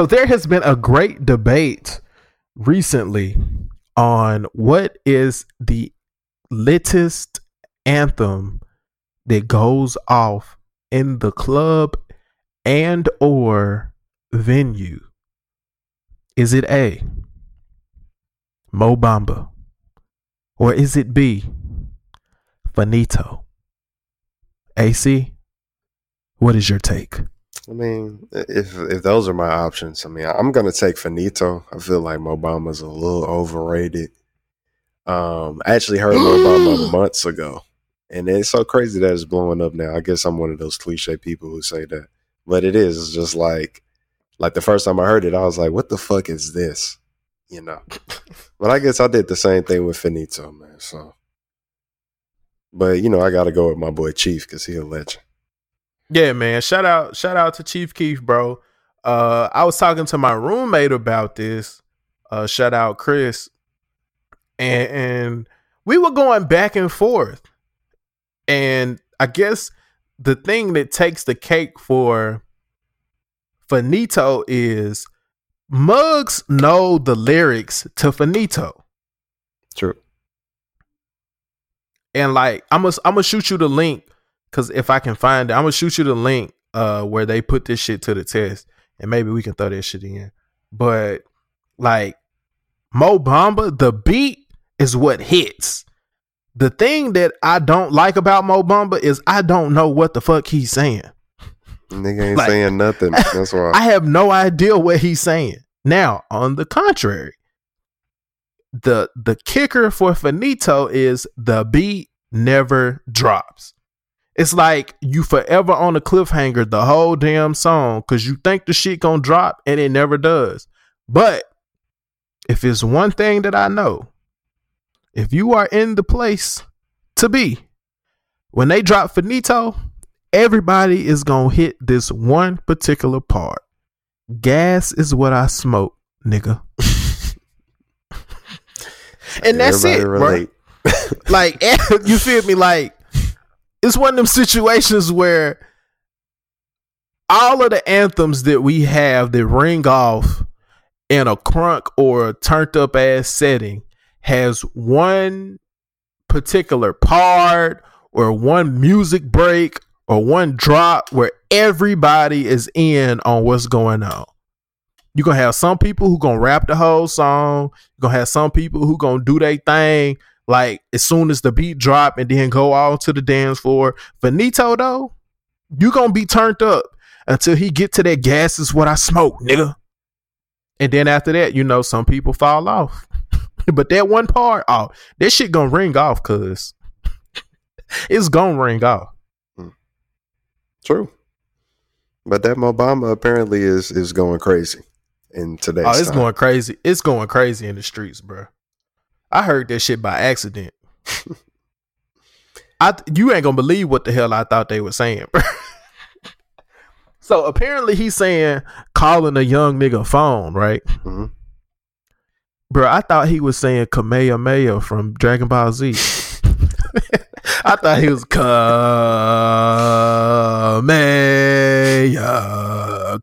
So there has been a great debate recently on what is the littest anthem that goes off in the club and or venue. Is it A, Mo Bamba, or is it B, Faneto? Acee, what is your take? I mean, if if those are my options, I mean, I'm gonna take Faneto. I feel like Mo Bamba's a little overrated. Um, I actually heard Mo Bamba months ago, and it's so crazy that it's blowing up now. I guess I'm one of those cliche people who say that, but it is. It's just like, like the first time I heard it, I was like, "What the fuck is this?" You know. but I guess I did the same thing with Faneto, man. So, but you know, I got to go with my boy Chief because he a legend. Yeah, man. Shout out, shout out to Chief Keef, bro. Uh, I was talking to my roommate about this. Uh, shout out Chris, and and we were going back and forth, and I guess the thing that takes the cake for Faneto is Mugs know the lyrics to Faneto. True. And like I'm gonna I'm gonna shoot you the link because if I can find it, I'm gonna shoot you the link uh where they put this shit to the test, and maybe we can throw that shit in. But like Mo Bamba, the beat is what hits. The thing that I don't like about Mo Bamba is I don't know what the fuck he's saying. Nigga ain't like, saying nothing. That's why I have no idea what he's saying. Now, on the contrary, the the kicker for Faneto is the beat never drops. It's like you forever on a cliffhanger the whole damn song because you think the shit gonna drop and it never does. But if it's one thing that I know, if you are in the place to be, when they drop Faneto, everybody is gonna hit this one particular part. Gas is what I smoke, nigga. and that's everybody it, relate. like you feel me? Like it's one of them situations where all of the anthems that we have that ring off in a crunk or a turned up ass setting has one particular part or one music break or one drop where everybody is in on what's going on. You're gonna have some people who gonna rap the whole song. You're gonna have some people who gonna do their thing like as soon as the beat drop and then go out to the dance floor. Faneto though, you gonna be turned up until he get to that gas is what I smoke, nigga. And then after that, you know, some people fall off. but that one part, oh, that shit gonna ring off, cause it's gonna ring off. Hmm. True. But that Mo Bamba apparently is is going crazy in today's. Oh, it's time. going crazy. It's going crazy in the streets, bro. I heard that shit by accident. I you ain't gonna believe what the hell I thought they were saying, so apparently he's saying calling a young nigga phone, right? Mm-hmm. Bro, I thought he was saying Kamehameha from Dragon Ball Z. I thought he was Kamehameha,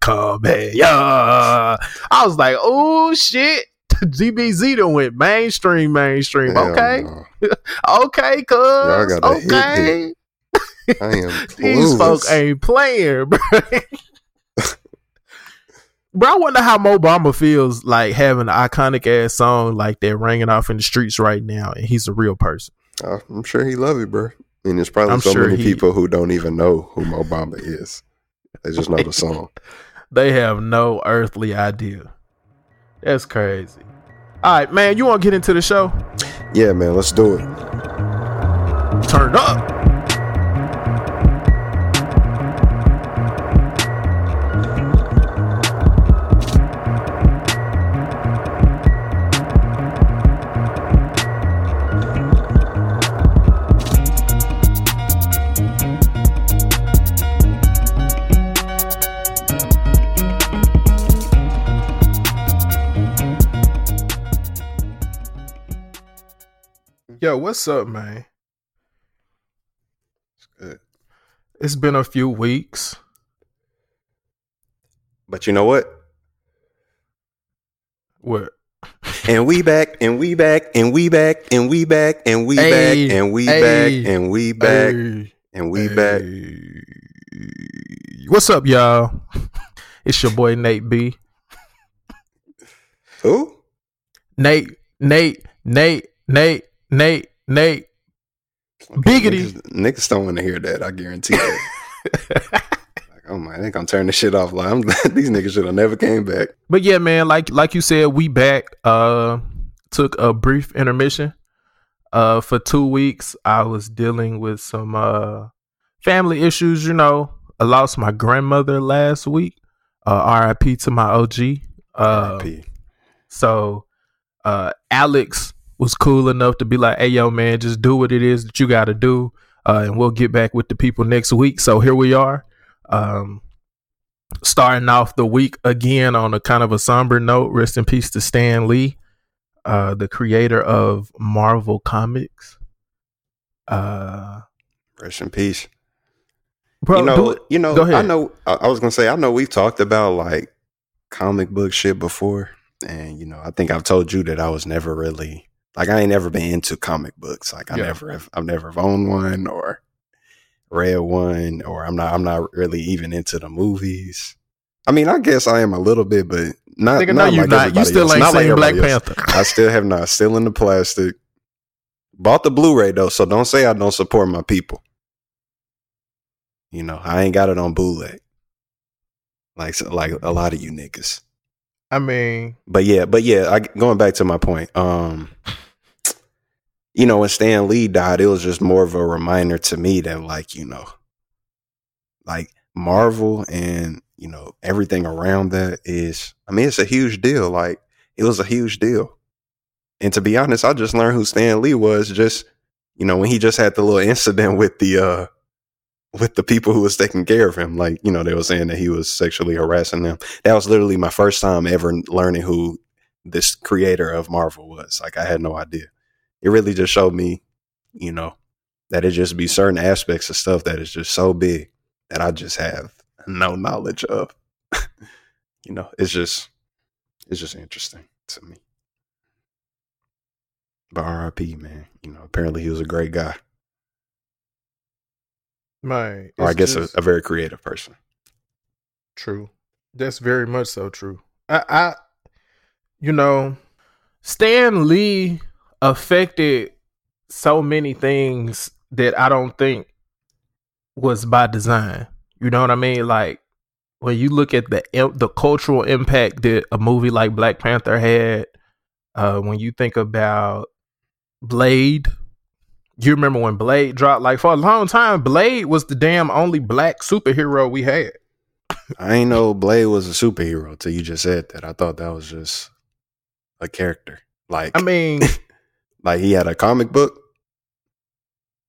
Kamehameha. I was like, oh shit. DBZ done went mainstream, mainstream. Hell okay, no. okay, cuz okay. I am These folk ain't playing, bro. bro, I wonder how Mo Bamba feels like having an iconic ass song like that ringing off in the streets right now, and he's a real person. Uh, I'm sure he love it, bro. And there's probably I'm so sure many he, people who don't even know who Mo Bamba is. They just know the song. they have no earthly idea. That's crazy. All right, man, you want to get into the show? Yeah, man, let's do it. Turn up. Yo, what's up, man? It's good. It's been a few weeks. But you know what? What? And we back, and we back, and we back, and we back, and we Hey, back, and we hey, back, and we back, Hey, and we back. What's up, y'all? It's your boy Nate B. Who? Nate, Nate, Nate, Nate, Nate, Nate. Biggity. Niggas, niggas don't want to hear that. I guarantee that. like, oh my, they gonna turn this shit off. Like, I'm, these niggas should have never came back. But yeah, man, like like you said, we back. Uh, took a brief intermission. Uh, for two weeks, I was dealing with some uh family issues. You know, I lost my grandmother last week. Uh, RIP to my OG. Uh, RIP. so uh, Alex was cool enough to be like, "Hey, yo, man, just do what it is that you got to do, uh, and we'll get back with the people next week." So here we are, um, starting off the week again on a kind of a somber note. Rest in peace to Stan Lee, uh, the creator of Marvel Comics. Uh, Rest in peace. bro, you know, do you know. I know. I, I was gonna say. I know we've talked about like comic book shit before, and you know, I think I've told you that I was never really like I ain't never been into comic books. Like I Yeah. never have. I've never owned one or read one, or I'm not. I'm not really even into the movies. I mean, I guess I am a little bit, but not. Nigga, not you like not. You still ain't Not like seen Black else. Panther. I still have not. Still in the plastic. Bought the Blu-ray though, so don't say I don't support my people. You know, I ain't got it on bootleg. Like so- like a lot of you niggas. I mean, But yeah, but yeah, I, going back to my point. Um you know, when Stan Lee died, it was just more of a reminder to me that like, you know, like Marvel and, you know, everything around that is I mean, it's a huge deal. Like it was a huge deal. And to be honest, I just learned who Stan Lee was just, you know, when he just had the little incident with the uh with the people who was taking care of him. Like, you know, they were saying that he was sexually harassing them. That was literally my first time ever learning who this creator of Marvel was. Like I had no idea. It really just showed me, you know, that it just be certain aspects of stuff that is just so big that I just have no knowledge of. you know, it's just it's just interesting to me. But RIP, man. You know, apparently he was a great guy. man, Or I guess just- a, a very creative person. True. That's very much so true. I, I you know, Stan Lee affected so many things that I don't think was by design. You know what I mean? Like when you look at the the cultural impact that a movie like Black Panther had, uh, when you think about Blade, you remember when Blade dropped? Like for a long time, Blade was the damn only black superhero we had. I ain't know Blade was a superhero till you just said that. I thought that was just a character. Like I mean, like he had a comic book.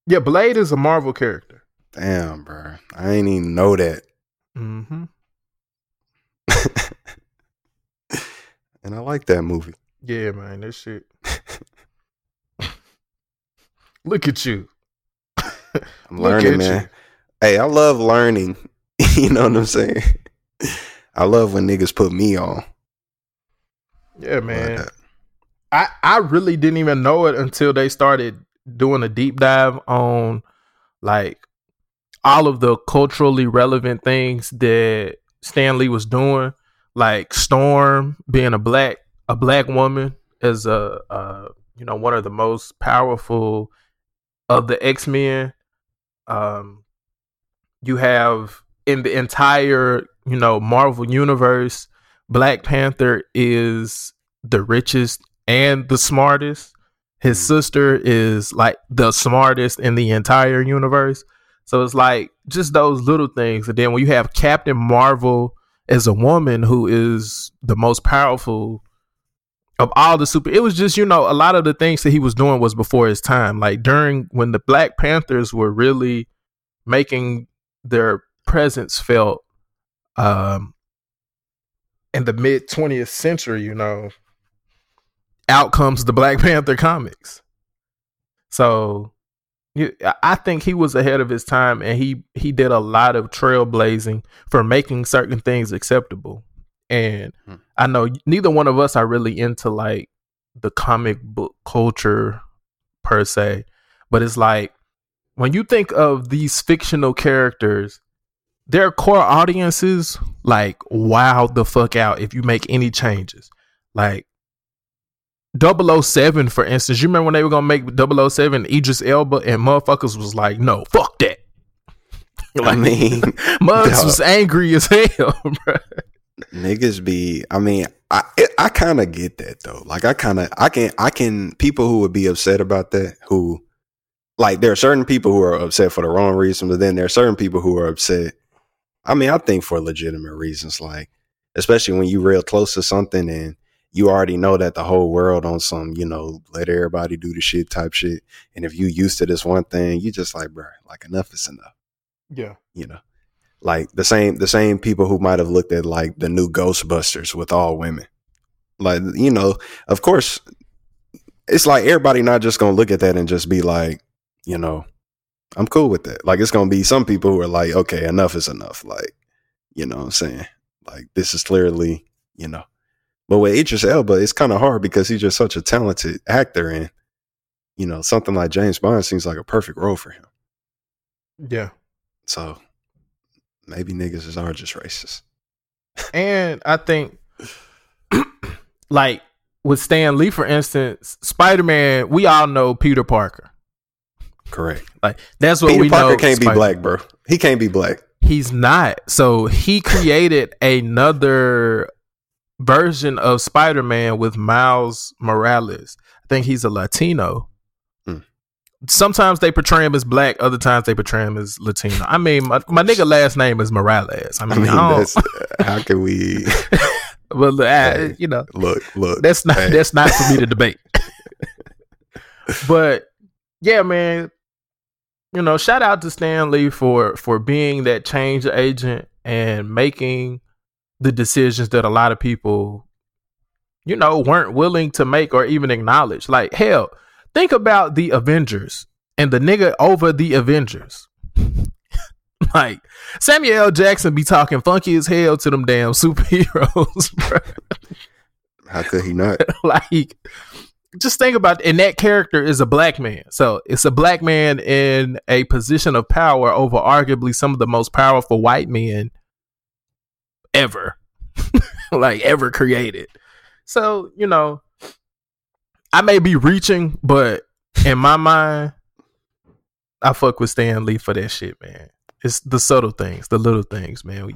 yeah, Blade is a Marvel character. Damn, bro. I ain't even know that. Mm-hmm. and I like that movie. Yeah, man, that shit. Look at you. I'm learning, man. you. Hey, I love learning. you know what I'm saying? I love when niggas put me on. Yeah, man. But, uh, I I really didn't even know it until they started doing a deep dive on like all of the culturally relevant things that Stan Lee was doing, like Storm being a black a black woman as a uh, you know one of the most powerful of the X Men. Um, you have in the entire you know Marvel universe, Black Panther is the richest and the smartest. His Mm. sister is like the smartest in the entire universe. So it's like just those little things. And then when you have Captain Marvel as a woman who is the most powerful of all the super it was just, you know, a lot of the things that he was doing was before his time. Like during when the Black Panthers were really making their presence felt um in the mid 20th century, you know, out comes the Black Panther comics. So I- think he was ahead of his time and he he did a lot of trailblazing for making certain things acceptable. and Hmm. I know neither one of us are really into like the comic book culture per se, but it's like when you think of these fictional characters, their core audiences like wow the fuck out if you make any changes. Like 007, for instance, you remember when they were gonna make 007 Idris Elba and motherfuckers was like, no, fuck that. I mean, Muggs was angry as hell, bro. niggas be. I mean, I it, I kind of get that though. Like, I kind of I can I can people who would be upset about that. Who like there are certain people who are upset for the wrong reason, but then there are certain people who are upset. I mean, I think for legitimate reasons, like especially when you real close to something and you already know that the whole world on some, you know, let everybody do the shit type shit. And if you used to this one thing, you just like, bro, like enough is enough. Yeah. you know? Like the same the same people who might have looked at like the new ghostbusters with all women. Like you know of course it's like everybody not just gonna look at that and just be like you know i'm cool with that. Like it's gonna be some people who are like okay enough is enough. Like you know what i'm saying? Like this is clearly you know but with Idris Elba it's kind of hard because he's just such a talented actor and you know something like James Bond seems like a perfect role for him Yeah. so maybe niggas is are just racist. And I think like with Stan Lee, for instance, Spider Man, we all know Peter Parker. Correct. Like that's what Peter we Parker know. can't be black, bro. He can't be black. He's not. So he created another version of Spider Man with Miles Morales. I think he's a Latino. Hmm. Sometimes they portray him as black, other times they portray him as Latino. I mean, my, my nigga last name is Morales. I I mean, mean, I, how can we but uh, Hey. you know, look? Look, that's not Hey. that's not for me to debate. but yeah, man, you know, shout out to Stan Lee for for being that change agent and making the decisions that a lot of people, you know, weren't willing to make or even acknowledge. Like hell, think about the Avengers and the nigga over the Avengers. like Samuel L. Jackson be talking funky as hell to them damn superheroes, bro. how could he not? like just think about and that character is a black man so it's a black man in a position of power over arguably some of the most powerful white men ever. Like ever created. So you know i may be reaching but in my mind i fuck with stan lee for that shit man. It's the subtle things the little things man. We-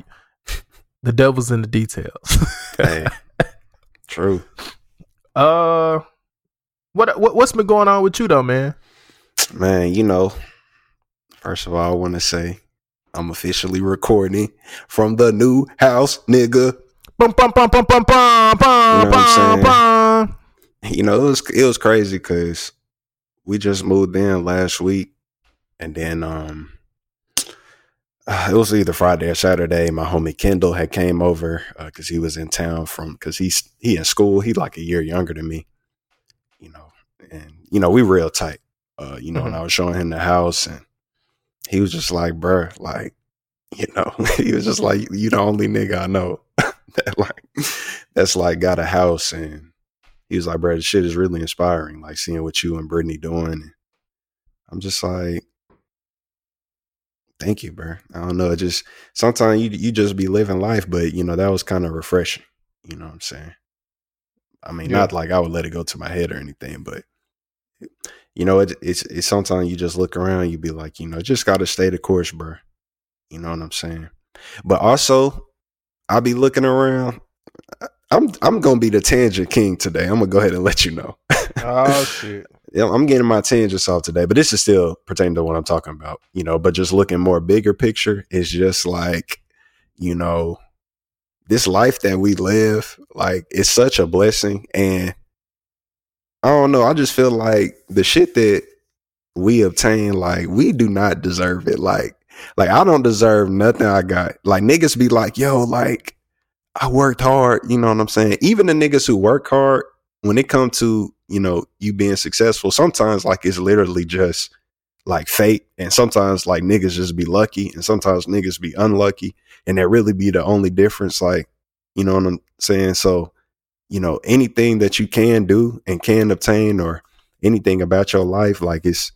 the devil's in the details. Hey, true. Uh, what what what's been going on with you though, man? Man, you know, first of all, I want to say I'm officially recording from the new house, nigga. Bum bum bum bum bum bum bum You know what I'm bum bum. You know, it was it was crazy because we just moved in last week, and then um, uh, it was either Friday or Saturday. My homie Kendall had came over because he was in town from because he's he in school. He like a year younger than me, you know, and you know we real tight. Uh, you know, and I was showing him the house, and he was just like, "Bruh, like, you know," he was just like, "You the only nigga I know that like that's like got a house," and he was like, "Bruh, this shit is really inspiring. Like seeing what you and Brittany doing." I'm just like, thank you, bro. I don't know. It just sometimes you you just be living life, but you know that was kind of refreshing. You know what I'm saying? I mean, Yeah. not like I would let it go to my head or anything, but you know, it, it's it's sometimes you just look around, you be like, you know, just got to stay the course, bro. You know what I'm saying? But also, I'll be looking around. I'm I'm gonna be the tangent king today. I'm gonna go ahead and let you know. Oh shit. Yeah, I'm getting my tangents off today, but this is still pertaining to what I'm talking about, you know. But just looking more bigger picture is just like, you know, this life that we live, like, it's such a blessing. And I don't know, I just feel like the shit that we obtain, like, we do not deserve it. Like, like I don't deserve nothing I got. Like niggas be like, yo, like, I worked hard, you know what I'm saying? Even the niggas who work hard, when it come to you know you being successful sometimes like it's literally just like fate and sometimes like niggas just be lucky and sometimes niggas be unlucky and that really be the only difference like You know what I'm saying? So, you know, anything that you can do and can obtain or anything about your life, like it's,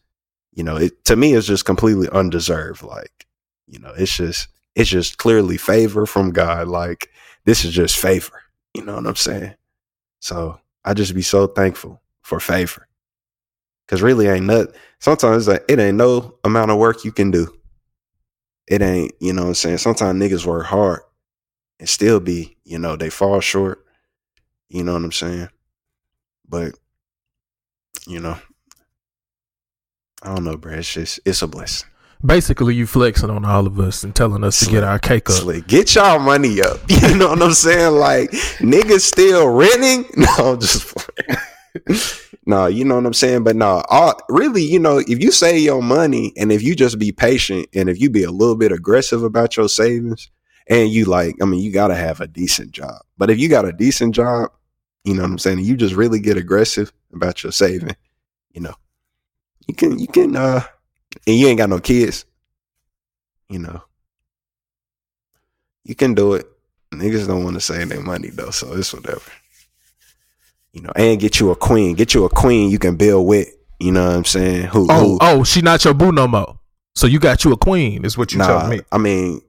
you know, it to me it's just completely undeserved. Like, you know, it's just it's just clearly favor from God. Like this is just favor. You know what I'm saying? So I just be so thankful for favor. Cause really ain't nothing. Sometimes it ain't no amount of work you can do. It ain't, you know what I'm saying? Sometimes niggas work hard and still be, you know, they fall short. You know what I'm saying? But, you know, I don't know, bro. It's just, it's a blessing. Basically, you flexing on all of us and telling us to get our cake up. Slick. Get y'all money up. You know what I'm saying? Like, niggas still renting? No, I'm just no, you know what I'm saying? But no, all, really, you know, if you save your money and if you just be patient and if you be a little bit aggressive about your savings and you like, I mean, you got to have a decent job. But if you got a decent job, you know what I'm saying? You just really get aggressive about your saving, you know, you can, you can, uh, and you ain't got no kids, you know, you can do it. Niggas don't want to save their money though, so it's whatever. You know, and get you a queen. Get you a queen you can build with. You know what I'm saying? Who? Oh, who, oh, she not your boo no more. So you got you a queen, is what you nah, telling me. I mean,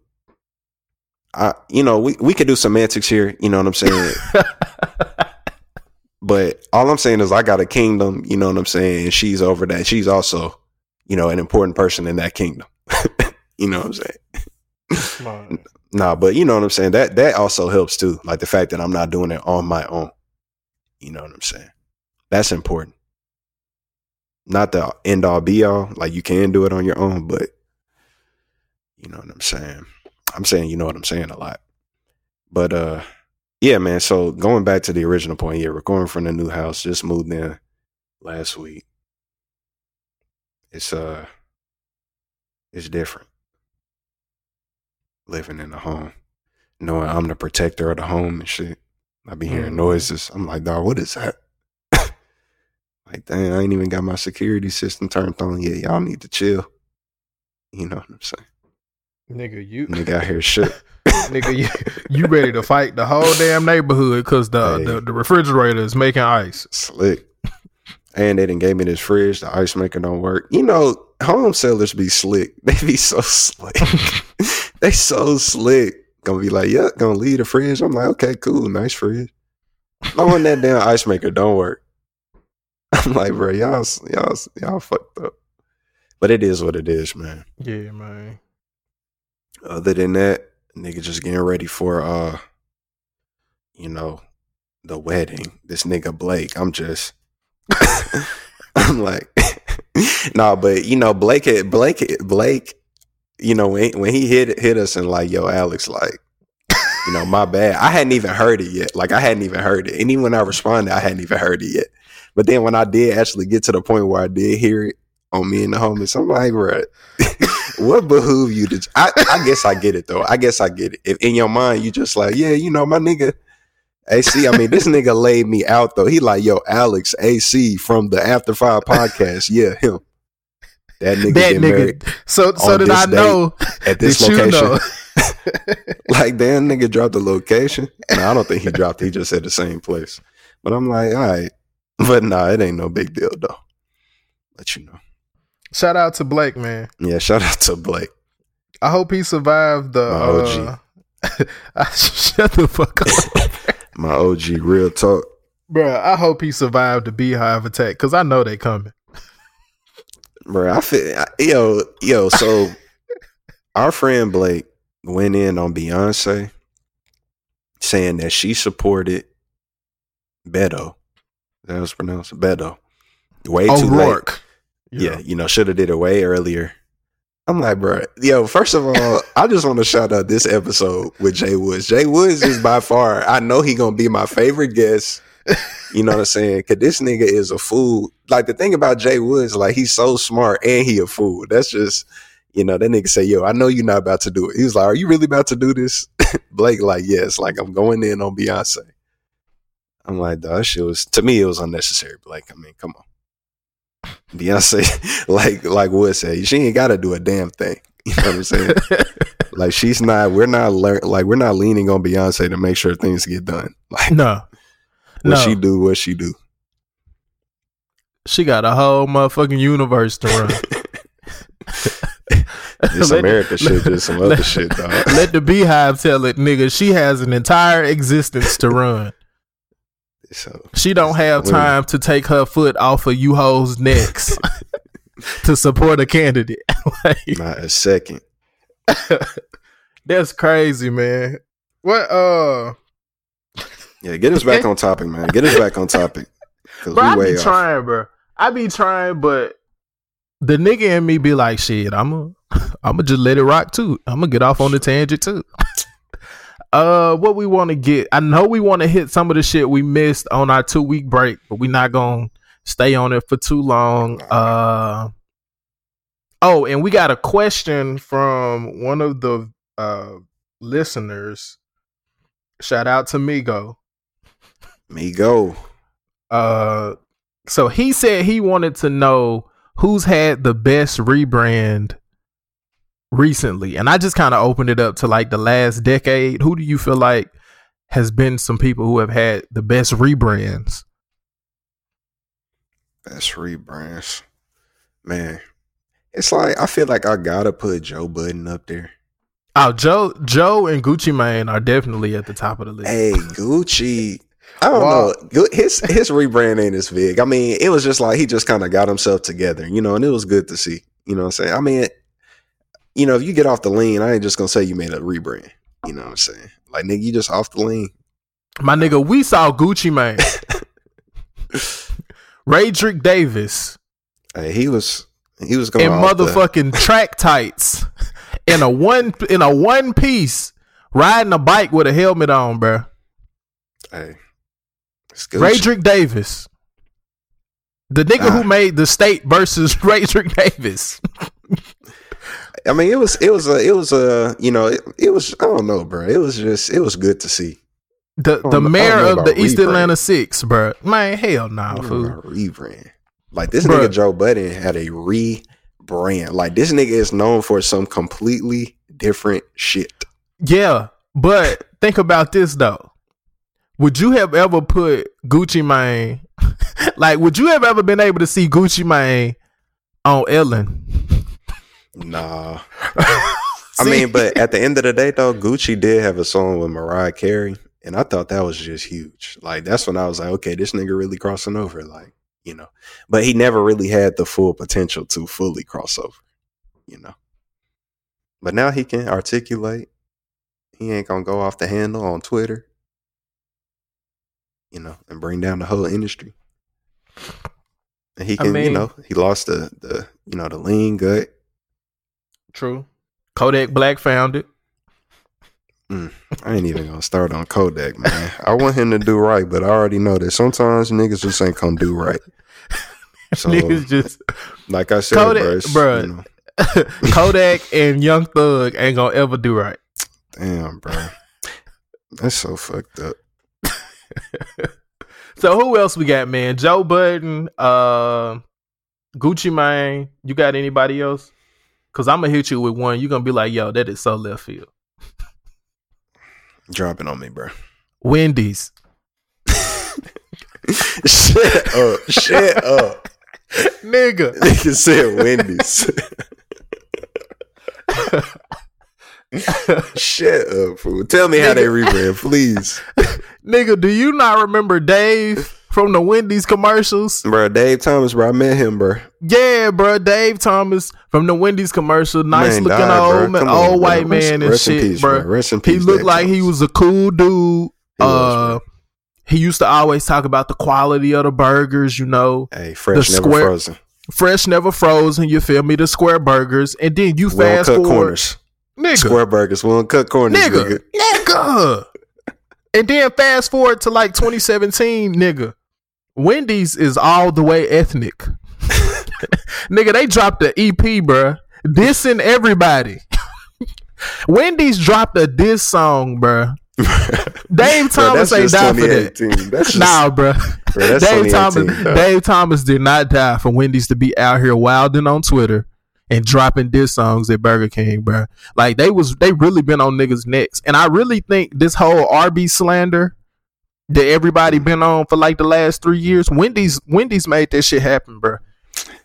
I you know we we could do semantics here. You know what I'm saying? but all I'm saying is I got a kingdom. You know what I'm saying? And she's over that. She's also you know an important person in that kingdom. you know what I'm saying? Nah, but you know what I'm saying. That that also helps too. Like the fact that I'm not doing it on my own. You know what I'm saying? That's important. Not the end all be all. Like you can do it on your own, but you know what I'm saying. I'm saying you know what I'm saying a lot. But uh yeah, man. So going back to the original point, yeah, recording from the new house, just moved in last week. It's uh it's different living in the home, knowing I'm the protector of the home and shit. I be hearing Mhm. noises. I'm like, dog, what is that? like, dang, I ain't even got my security system turned on yet. Y'all need to chill. You know what I'm saying? Nigga, you Nigga out here shit. nigga, you, you ready to fight the whole damn neighborhood because the, Hey. the the refrigerator is making ice. Slick. And they didn't gave me this fridge. The ice maker don't work. You know, home sellers be slick. They be so slick. they so slick. Gonna be like, yeah, gonna leave the fridge. I'm like, okay, cool, nice fridge. No when that damn ice maker don't work. I'm like, bro, y'all, y'all, y'all fucked up. But it is what it is, man. Yeah, man. Other than that, nigga just getting ready for uh, you know, the wedding. This nigga Blake. I'm just I'm like nah, but you know, Blake had Blake Blake, you know, when when he hit hit us and like, yo, Alex, like, you know, my bad. I hadn't even heard it yet. Like I hadn't even heard it. And even when I responded, I hadn't even heard it yet. But then when I did actually get to the point where I did hear it on me and the homies, I'm like, bro, what behoove you to I, I guess I get it though. I guess I get it. If in your mind you just like, yeah, you know, my nigga Acee, I mean, this nigga laid me out though. He like, yo, Alex Acee from the After Five podcast. Yeah, him. That nigga That nigga. So so did I know at this that you location. know? Like, damn, nigga dropped the location. No, I don't think he dropped. He just said the same place. But I'm like, all right. But nah, it ain't no big deal though. Let you know. Shout out to Blake, man. Yeah, shout out to Blake. I hope he survived the. My OG. Uh, shut the fuck up, My OG, real talk. bro. I hope he survived the beehive attack because I know they coming. Bro, I feel yo, yo, so our friend Blake went in on Beyonce saying that she supported Beto. That was pronounced Beto. Way too late. Yeah, you know, should have did it way earlier. I'm like, bro, yo, first of all, I just want to shout out this episode with Jay Woods. Jay Woods is by far, I know he gonna be my favorite guest. You know what I'm saying? Cause this nigga is a fool. Like the thing about Jay Woods, like he's so smart and he a fool. That's just, you know, that nigga say, yo, I know you're not about to do it. He was like, Are you really about to do this? Blake, like, yes, like I'm going in on Beyonce. I'm like, that shit was to me, it was unnecessary. Blake, I mean, come on. Beyonce, like like Wood said, she ain't gotta do a damn thing. You know what I'm saying? Like she's not. We're not lear- like we're not leaning on Beyonce to make sure things get done. Like No, what no. she do, what she do. she got a whole motherfucking universe to run. This Let- America shit, just some other let- shit, dog. Let the beehive tell it, nigga. She has an entire existence to run. So She don't have time to take her foot off of you hoes' necks to support a candidate. Like, not a second. that's crazy, man. What uh Yeah, get us back on topic, man. Get us back on topic. Bro, I be off. trying, bro. I be trying, but the nigga in me be like, shit, I'm a I'm gonna just let it rock too. I'm gonna get off on the tangent too. Uh, what we want to get? I know we want to hit some of the shit we missed on our two week break, but we're not gonna stay on it for too long. Uh, oh, and we got a question from one of the uh listeners. Shout out to Migo. Me go. Uh, so he said he wanted to know who's had the best rebrand recently, and I just kind of opened it up to like the last decade. Who do you feel like has been some people who have had the best rebrands? Best rebrands. Man. It's like I feel like I gotta put Joe Budden up there. Oh, Joe, Joe, and Gucci Mane are definitely at the top of the list. Hey, Gucci. I don't Wow. know. His his rebrand ain't as big. I mean, it was just like he just kind of got himself together, you know, and it was good to see. You know what I'm saying? I mean, you know, if you get off the lean, I ain't just gonna say you made a rebrand. You know what I'm saying? Like nigga, you just off the lean. My nigga, we saw Gucci Mane, Radric Davis, Hey, he was he was going and off the- motherfucking track tights in a one in a one piece riding a bike with a helmet on, bro. Hey. Radric Davis. The nigga Ah. who made the state versus Radric Davis. I mean, it was it was a it was a you know it, it was I don't know, bro. It was just it was good to see. The the mayor of the East rebrand. Atlanta Six, bro. Man, hell nah, I fool. rebrand. Like this Bruh. nigga Joe Budden had a rebrand. Like this nigga is known for some completely different shit. Yeah, but think about this though. Would you have ever put Gucci Mane? like, would you have ever been able to see Gucci Mane on Ellen? Nah. I mean, but at the end of the day, though, Gucci did have a song with Mariah Carey, and I thought that was just huge. Like that's when I was like, okay, this nigga really crossing over, like you know. But he never really had the full potential to fully cross over, you know. But now he can articulate. He ain't gonna go off the handle on Twitter, you know, and bring down the whole industry. And he I can, you know, he lost the the you know the lean gut. True. Kodak Black found it. I ain't even gonna start on Kodak, man. I want him to do right, but I already know that sometimes niggas just ain't gonna do right. So, Niggas just like I said, Kodak- bro, you know, Kodak and Young Thug ain't gonna ever do right. damn, bro, that's so fucked up. So who else we got, man? Joe Budden, uh, Gucci Mane. You got anybody else? Cause I'm gonna hit you with one. You're gonna be like, yo, that is so left field. Dropping on me, bro. Wendy's. shut up, shut up. Nigga. Nigga said Wendy's. shut up, fool. Tell me how they rebrand, please, Nigga, do you not remember Dave from the Wendy's commercials? bro. Dave Thomas, bro. I met him, bro. Yeah, bro. Dave Thomas from the Wendy's commercial. Nice Man looking old man, on, old white Rest- man and rest shit, peace, bro. Rest in peace, He looked Dave like he was a cool dude. He uh, bro. he used to always talk about the quality of the burgers, you know, Hey, fresh, the never frozen. fresh, never frozen. You feel me? The square burgers, and then you We fast cut forward, corners. nigga, Square burgers. We don't cut corners, nigga, nigga. nigga. and then fast forward to like 2017, nigga. Wendy's is all the way ethnic. nigga, they dropped the EP, bruh. Dissing everybody. Wendy's dropped a diss song, bro. Dave Thomas that's ain't died for that. 2018. That's just, Nah, bruh. bro, Dave Thomas, dog. Dave Thomas did not die for Wendy's to be out here wilding on Twitter and dropping diss songs at Burger King, bro. Like they was they really been on niggas' necks, and I really think this whole Arby slander that everybody mm-hmm. been on for like the last three years. Wendy's Wendy's made that shit happen, bro.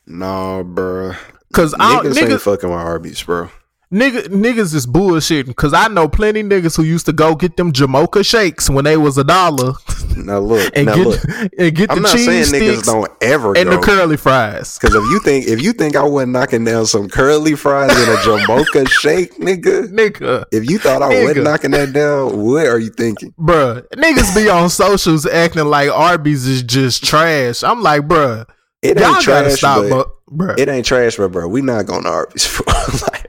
Nah, bro. Cause I, Niggas niggas, ain't fucking with Arby's, bro. nigga, niggas is bullshitting. Cause I know plenty niggas who used to go get them Jamocha shakes when they was a dollar Now look, and now get look. and get I'm the not saying niggas don't ever and go. the curly fries. Cause if you think if you think I wasn't knocking down some curly fries and a Jamocha shake, nigga, Nigga, if you thought I Nigga. wasn't knocking that down, what are you thinking? bruh, niggas be on socials acting like Arby's is just trash. I'm like, bruh, It ain't trash, stop, but bu- bruh. it ain't trash, but bro, we not going to Arby's. Bro. like,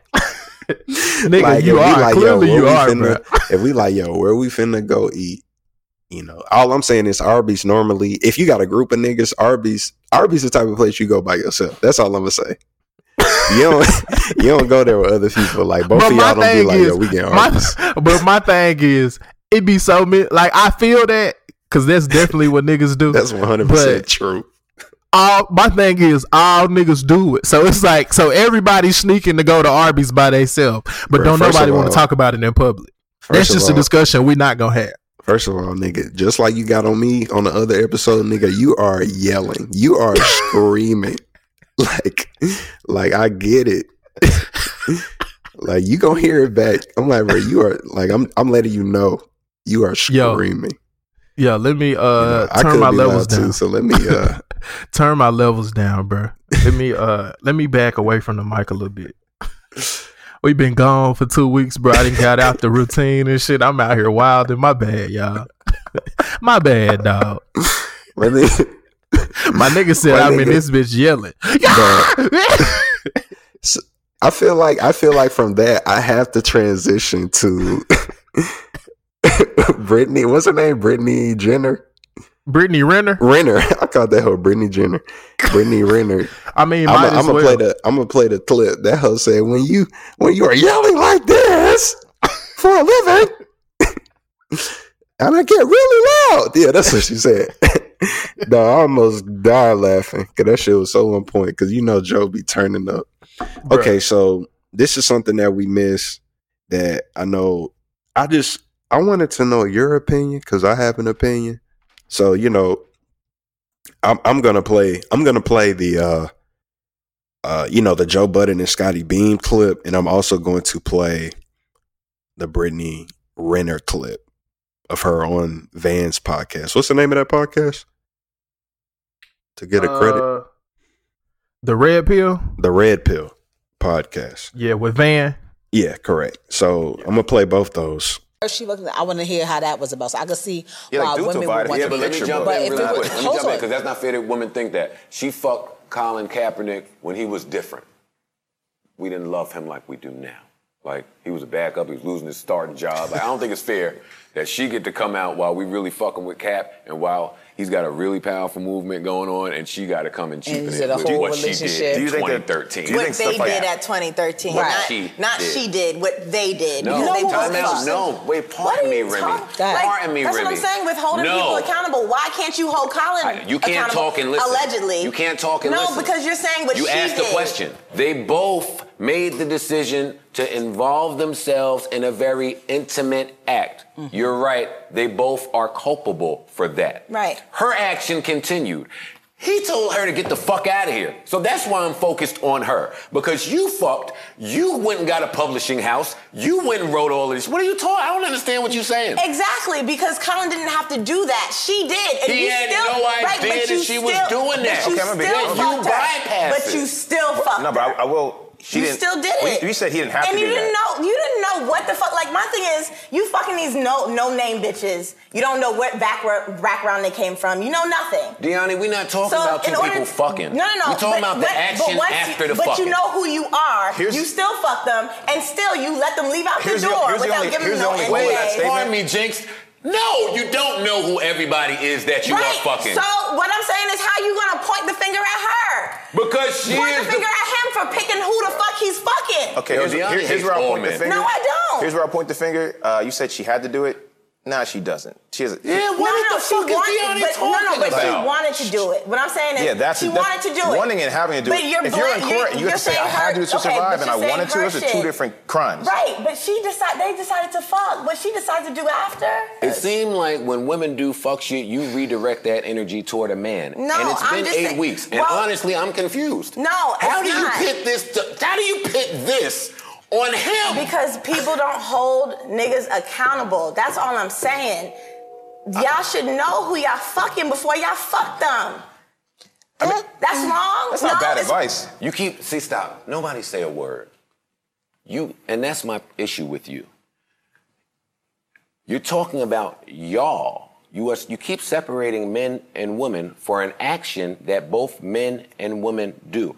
Nigga, like, you are like, clearly where you are, finna- if we like, yo, where we finna go eat? You know, all I'm saying is Arby's normally, if you got a group of niggas, Arby's, Arby's the type of place you go by yourself. That's all I'm gonna say. You don't, you don't go there with other people. Like both But of y'all don't be like, is, yo, we get my, Arby's. but my thing is, it be so mi- like I feel that because that's definitely what niggas do. That's 100 percent true. all my thing is all niggas do it. So it's like so everybody's sneaking to go to Arby's by themselves, but Bruh, don't nobody want to talk about it in public. That's just a discussion we not gonna have. First of all, nigga, just like you got on me on the other episode, nigga, you are yelling. You are screaming. Like, like I get it. like you gonna hear it back. I'm like, bro, you are like I'm I'm letting you know you are Yo, screaming. Yeah, let me uh You know, turn my levels loud too, down. so let me uh turn my levels down, bro. Let me uh let me back away from the mic a little bit. We been gone for two weeks, bro. I didn't got out the routine and shit. I'm out here wilding. My bad, y'all. my bad, dog. let me My nigga said My I'm in this bitch yelling. I feel like I feel like from that I have to transition to Brittany. What's her name? Brittany Jenner. Brittany Renner. Renner. I called that hoe Brittany Jenner. Brittany Renner. I mean, I'm gonna well. play the I'm gonna play the clip. That hoe said when you when you are yelling like this for a living and I get really loud. Yeah, that's what she said. no, I almost died laughing because that shit was so on point. Because you know Joe be turning up. Bruh. Okay, so this is something that we miss that I know. I just I wanted to know your opinion because I have an opinion. So you know, I'm I'm gonna play. I'm gonna play the uh uh you know the Joe Budden and Scottie Beam clip, and I'm also going to play the Brittany Renner clip of her on Van's podcast. What's the name of that podcast? To get a credit, Uh, the red pill. the Red Pill podcast. Yeah, with Van. Yeah, correct. So I'm gonna play both those. Oh, she looked. I want to hear how that was about. So I could see Yeah, why like, women would want Yeah, to but let me picture. jump But in if really it was, quick. Let me jump in because that's not fair that women think that. She fucked Colin Kaepernick when he was different. We didn't love him like we do now. Like he was a backup, he was losing his starting job. Like I don't think it's fair that she get to come out while we really fucking with Cap and while he's got a really powerful movement going on and she got to come and cheapen is it it with whole what she did Do in you think that- 2013. do what think they stuff like did that- at 2013. Right. Not, She not did. she did, what they did. No, Because they time out. No, wait, What pardon me, Remy. talking- Like, Pardon me, That's Remy. what I'm saying with holding no. people accountable. Why can't you hold Colin I- You can't talk and listen. Allegedly. You can't talk and no, listen. because you're saying what she did. You she asked did. the question. They both made the decision to involve themselves in a very intimate act. Mm-hmm. You're right. They both are culpable for that. Right. Her action continued. He told her to get the fuck out of here. So that's why I'm focused on her. Because you fucked, you went and got a publishing house, you went and wrote all of this. What are you talking? I don't understand what you're saying. Exactly, because Colin didn't have to do that. She did. And He you had still, no right, idea but that you she was doing that. But you Okay, I'm gonna be- still you bypassed But it. you still fucked No, but I. I will. She you didn't, still did it. You, you said he didn't have and to you do didn't that. know. You didn't know what the fuck. Like my thing is, you fucking these no no name bitches. You don't know what background background they came from. You know nothing. Deani, we're not talking So about two in order, people fucking. No, no, no. We're talking but, about the but, action but once after you, the but fucking. But you know who you are. Here's- you still fuck them, and still you let them leave out the Here's the- door the without only- giving here's them the no only goal of that NDA. Pardon me, Jinx. No, you don't know who everybody is that you Right. are fucking. So what I'm saying is, how you gonna point the finger at her? because she Point is the finger at him for picking who the fuck he's fucking. Okay, Yo, here's, Deani here- here's hates where I all point the men. finger. No, I don't. Here's where I point the finger. Uh, you said she had to do it. Nah, she doesn't. She has. Yeah, No, what no, the fuck is wanted, Deanna but, talking no, no, but about? she wanted to do it. What I'm saying is, Yeah, that's she that's wanted to do it. Wanting and having to do But it. you're if you're in court you're- and you have to say I had to do it to okay, survive and I wanted to, saying those are two different crimes. Right, but she decided. They decided to fuck. What she decided to do after? It seemed like when women do fuck shit, you redirect that energy toward a man. No, and it's I'm been just eight saying- weeks. And well- honestly, I'm confused. No, How it's do not. you pit this? To, how do you pit this on him? Because people don't hold niggas accountable. That's all I'm saying. Y'all should know who y'all fucking before y'all fuck them. Mm, that's wrong. That's no, not bad advice. You keep see stop. Nobody say a word. You and that's my issue with you. You're talking about y'all. You are, you keep separating men and women for an action that both men and women do.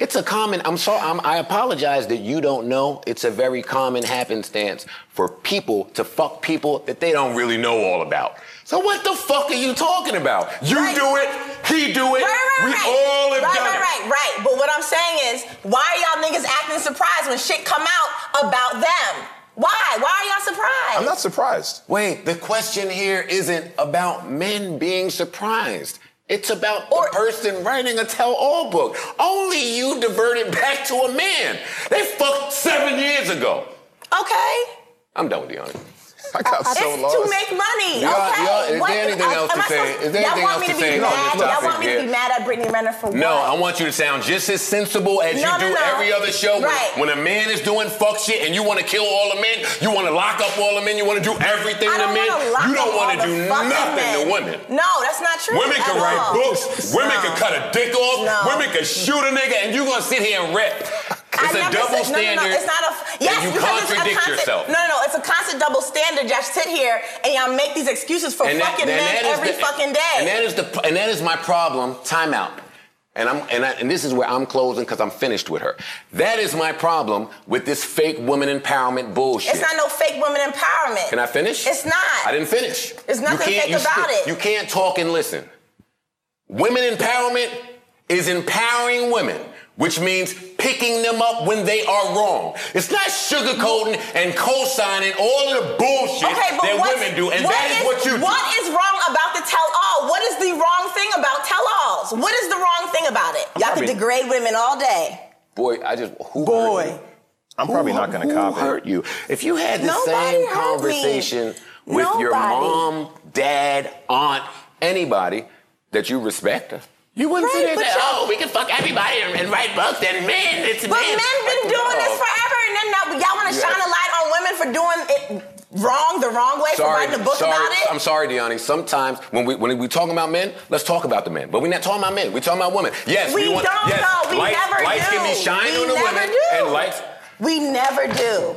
It's a common. I'm sorry. I'm, I apologize that you don't know. It's a very common happenstance for people to fuck people that they don't really know all about. So what the fuck are you talking about? You Right. do it. He do it. Right, right, we right. all have right, done right, it. right, right. But what I'm saying is, why are y'all niggas acting surprised when shit come out about them? Why? Why are y'all surprised? I'm not surprised. Wait, the question here isn't about men being surprised. It's about Or- the person writing a tell-all book. Only you diverted back to a man. They fucked seven years ago. Okay. I'm done with the honor. I got uh, uh, so it's lost. to make money. Y'all- okay. y'all- is What- there anything uh, I- else am to say? Is there y'all anything else me to to say be on mad? this Y'all want me to be mad at Brittany Renner for No. I want you to sound just as sensible as No, you do no. every other show. When- Right. When, a man is doing fuck shit and you want to kill all the men, you want to lock up all the men, you want to do everything I to men, lock you don't want to do nothing men. to women. No, that's not true. Women can write books. Women can cut a dick off. Women can shoot a nigga, and you gonna sit here and rap. It's I a never double said- no, standard. No, no, it's not a. Yes, you because it's a contradict constant, yourself. No, no, no, it's a constant double standard. Y'all sit here and y'all make these excuses for And fucking men that is every the- fucking day. And that is the and that is my problem. Time out. And I'm and I, and this is where I'm closing because I'm finished with her. That is my problem with this fake woman empowerment bullshit. it's not no fake woman empowerment. Can I finish? It's not. I didn't finish. There's nothing fake about st- it. You can't talk and listen. Women empowerment is empowering women, which means picking them up when they are wrong. It's not sugarcoating and co-signing all of the bullshit Okay, that women do, and what that is, what you do. What is wrong about the tell-all? What is the wrong thing about tell-alls? What is the wrong thing about it? Y'all probably- can degrade women all day. Boy, I just who hurt Boy. you? I'm probably Who- not going to who copy. hurt you? If you had the Nobody same hurt me. conversation with your mom, dad, aunt, anybody that you respect, you wouldn't Right, sit there and but say, y'all- "Oh, we can fuck everybody and, and write books and men, it's But men." men been doing this forever, and then now y'all want to You shine a light on women for doing it wrong, the wrong way, for writing a book sorry, about it. I'm sorry, Deani. Sometimes when we when we talking about men, let's talk about the men. But we're not talking about men. We're talking about women. Yes, We want, don't yes, know. We lights, never lights do. can be shined We on the never women, do. and lights. we never do.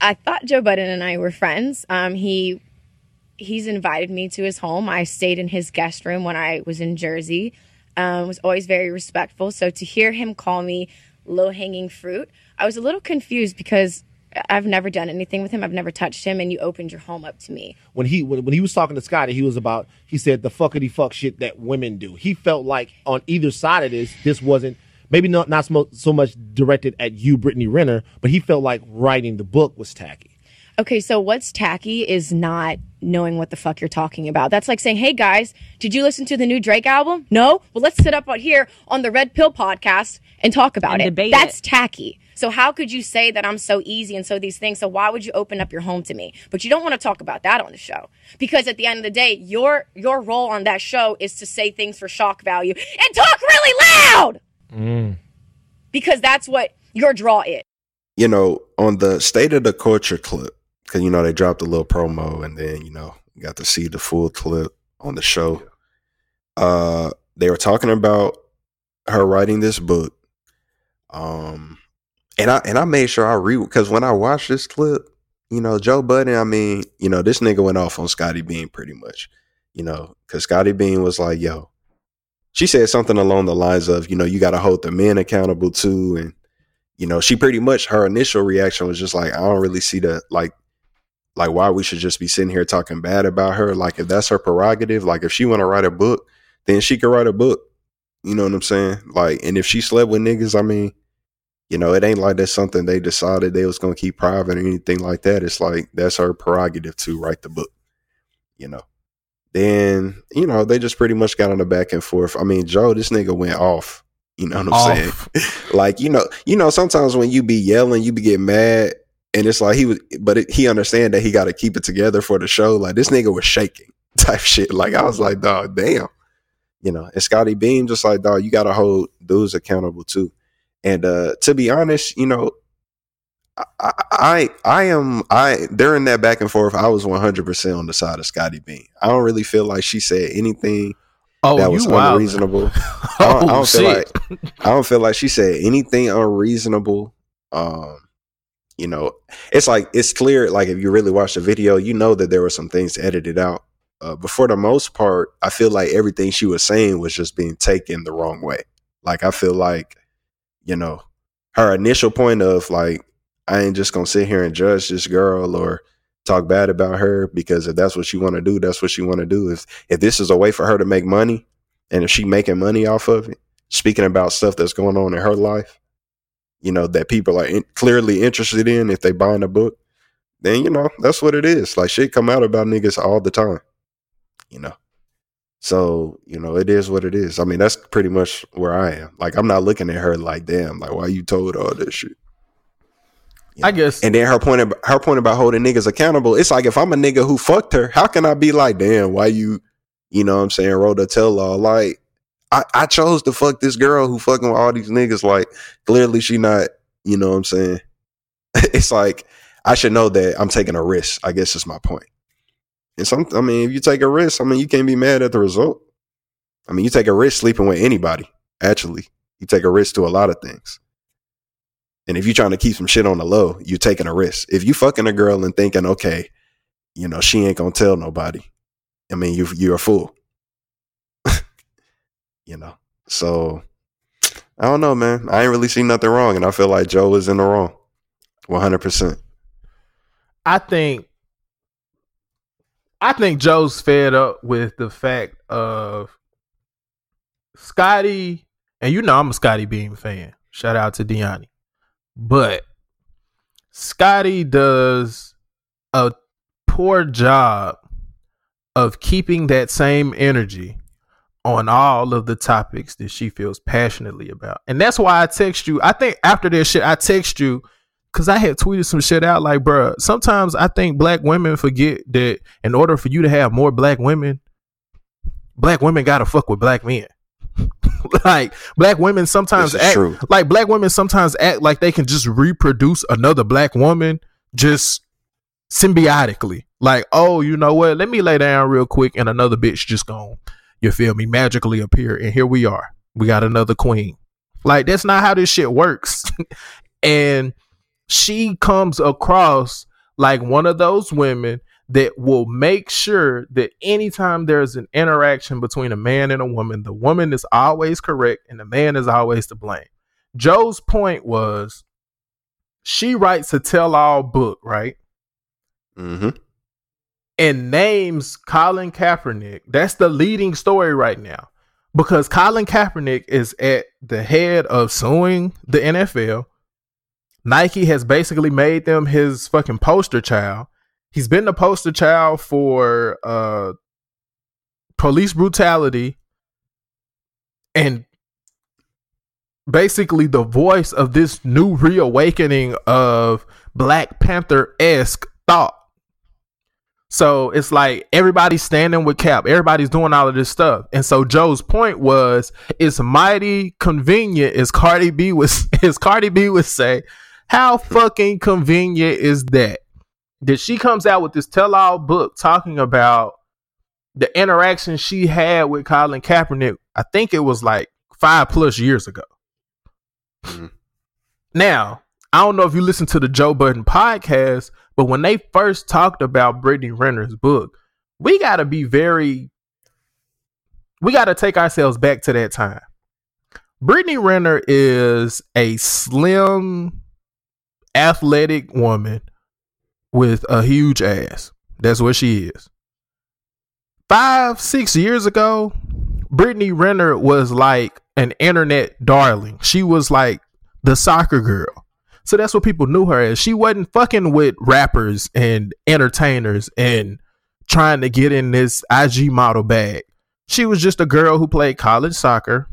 I thought Joe Budden and I were friends. Um, he he's invited me to his home. I stayed in his guest room when I was in Jersey. Um, was always very respectful. So to hear him call me low hanging fruit, I was a little confused because I've never done anything with him. I've never touched him, and you opened your home up to me. when he when, he was talking to Scottie, he was about he said the fuckity fuck shit that women do. He felt like on either side of this, this wasn't maybe not not so much directed at you, Brittany Renner, but he felt like writing the book was tacky. Okay, so what's tacky is not knowing what the fuck you're talking about. That's like saying, hey guys, did you listen to the new Drake album? No? Well, let's sit up out here on the Red Pill podcast and talk about And it. debate That's it. tacky. So how could you say that I'm so easy and so these things? So why would you open up your home to me? But you don't want to talk about that on the show. Because at the end of the day, your your role on that show is to say things for shock value and talk really loud. Mm. Because that's what your draw is. you know, on the state of the culture clip, because you know they dropped a little promo, and then you know got to see the full clip on the show. Uh, they were talking about her writing this book, um, and I and I made sure I read because when I watched this clip, you know, Joe Budden, I mean, you know, this nigga went off on Scottie Beam pretty much, you know, because Scottie Beam was like, "Yo," she said something along the lines of, "You know, you got to hold the men accountable too," and you know, she pretty much her initial reaction was just like, I don't really see the like like why we should just be sitting here talking bad about her. Like if that's her prerogative, like if she wanna write a book, then she could write a book. You know what I'm saying? Like, and if she slept with niggas, I mean, You know, it ain't like that's something they decided they was gonna keep private or anything like that. It's like that's her prerogative to write the book. You know. Then, you know, they just pretty much got on the back and forth. I mean, Joe, this nigga went off. You know what I'm Off. saying? like, you know, you know, sometimes when you be yelling, you be getting mad, and it's like he was, but it, he understand that he got to keep it together for the show. Like this nigga was shaking type shit. Like I was like, dog, damn. You know, and Scottie Beam just like, dog, you got to hold dudes accountable too. And uh to be honest, you know, I, I I am I during that back and forth, I was 100 percent on the side of Scottie Beam. I don't really feel like she said anything Oh, that was wild. unreasonable. I don't, I Oh don't feel like I don't feel like she said anything unreasonable. Um, you know, it's like it's clear. Like if you really watch the video, you know that there were some things edited out. Uh, but for the most part, I feel like everything she was saying was just being taken the wrong way. Like I feel like, you know, her initial point of like, I ain't just gonna sit here and judge this girl or talk bad about her because if that's what she want to do, that's what she want to do. If if this is a way for her to make money, and if she making money off of it, speaking about stuff that's going on in her life, you know that people are in, clearly interested in if they buying a book, then you know that's what it is. Like shit come out about niggas all the time, you know. So you know it is what it is. I mean that's pretty much where I am. Like I'm not looking at her like damn, like why you told all this shit. You I guess And then her point about her point about holding niggas accountable. It's like if I'm a nigga who fucked her, how can I be like, damn, why you, you know what I'm saying, wrote a tell all? Like, I, I chose to fuck this girl who fucking with all these niggas. Like, clearly she not, you know what I'm saying? it's like I should know that I'm taking a risk, I guess is my point. And some I mean, if you take a risk, I mean you can't be mad at the result. I mean, you take a risk sleeping with anybody, actually. You take a risk to a lot of things. And if you're trying to keep some shit on the low, you're taking a risk. If you fucking a girl and thinking, okay, you know, she ain't gonna tell nobody. I mean, you you're a fool. You know. So I don't know, man. I ain't really seen nothing wrong, and I feel like Joe is in the wrong. One hundred percent. I think I think Joe's fed up with the fact of Scottie, and you know I'm a Scottie Beam fan. Shout out to Deani. But Scottie does a poor job of keeping that same energy on all of the topics that she feels passionately about. And that's why I text you. I think after this shit, I text you because I had tweeted some shit out like, bruh, sometimes I think black women forget that in order for you to have more black women, black women gotta fuck with black men. like black women sometimes act true. like black women sometimes act like they can just reproduce another black woman just symbiotically. Like, oh, you know what? Let me lay down real quick and another bitch just gone. You feel me? Magically appear. And here we are. We got another queen. Like, that's not how this shit works. and she comes across like one of those women that will make sure that anytime there's an interaction between a man and a woman, the woman is always correct and the man is always to blame. Joe's point was she writes a tell all book, right? Mm-hmm. And names Colin Kaepernick. That's the leading story right now because Colin Kaepernick is at the head of suing the NFL. Nike has basically made them his fucking poster child. He's been the poster child for uh police brutality and basically the voice of this new reawakening of Black Panther esque thought. So it's like everybody's standing with Cap. Everybody's doing all of this stuff. And so Joe's point was it's mighty convenient as Cardi B was as Cardi B would say, how fucking convenient is that? That she comes out with this tell all book talking about the interaction she had with Colin Kaepernick. I think it was like five plus years ago. Mhm. Now, I don't know if you listen to the Joe Budden podcast, but when they first talked about Brittany Renner's book, we got to be very, we got to take ourselves back to that time. Brittany Renner is a slim, athletic woman with a huge ass. That's what she is. Five, six years ago, Brittany Renner was like an internet darling. She was like the soccer girl. So that's what people knew her as. She wasn't fucking with rappers and entertainers and trying to get in this IG model bag. She was just a girl who played college soccer.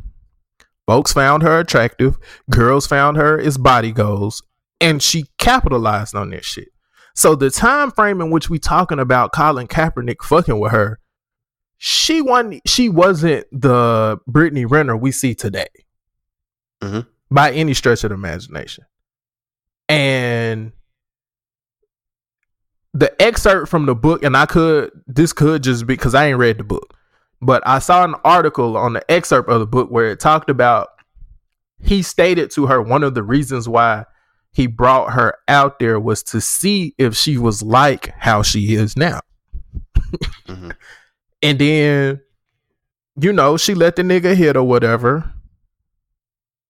Folks found her attractive. Girls found her as body goals. And she capitalized on this shit. So the time frame in which we talking about Colin Kaepernick fucking with her, she wasn't she wasn't the Brittany Renner we see today. Mhm. By any stretch of the imagination. And the excerpt from the book, and I could this could just be because I ain't read the book, but I saw an article on the excerpt of the book where it talked about he stated to her one of the reasons why he brought her out there was to see if she was like how she is now. Mhm. And then, you know, she let the nigga hit or whatever.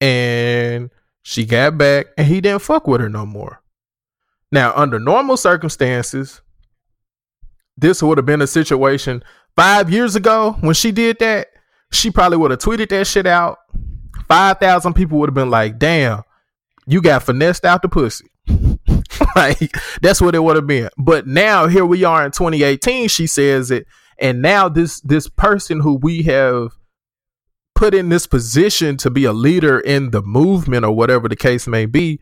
And she got back and he didn't fuck with her no more. Now, under normal circumstances, this would have been a situation five years ago when she did that. She probably would have tweeted that shit out. 5,000 people would have been like, damn, you got finessed out the pussy. like, that's what it would have been. But now, here we are in 2018, she says it. And now, this this person who we have put in this position to be a leader in the movement or whatever the case may be,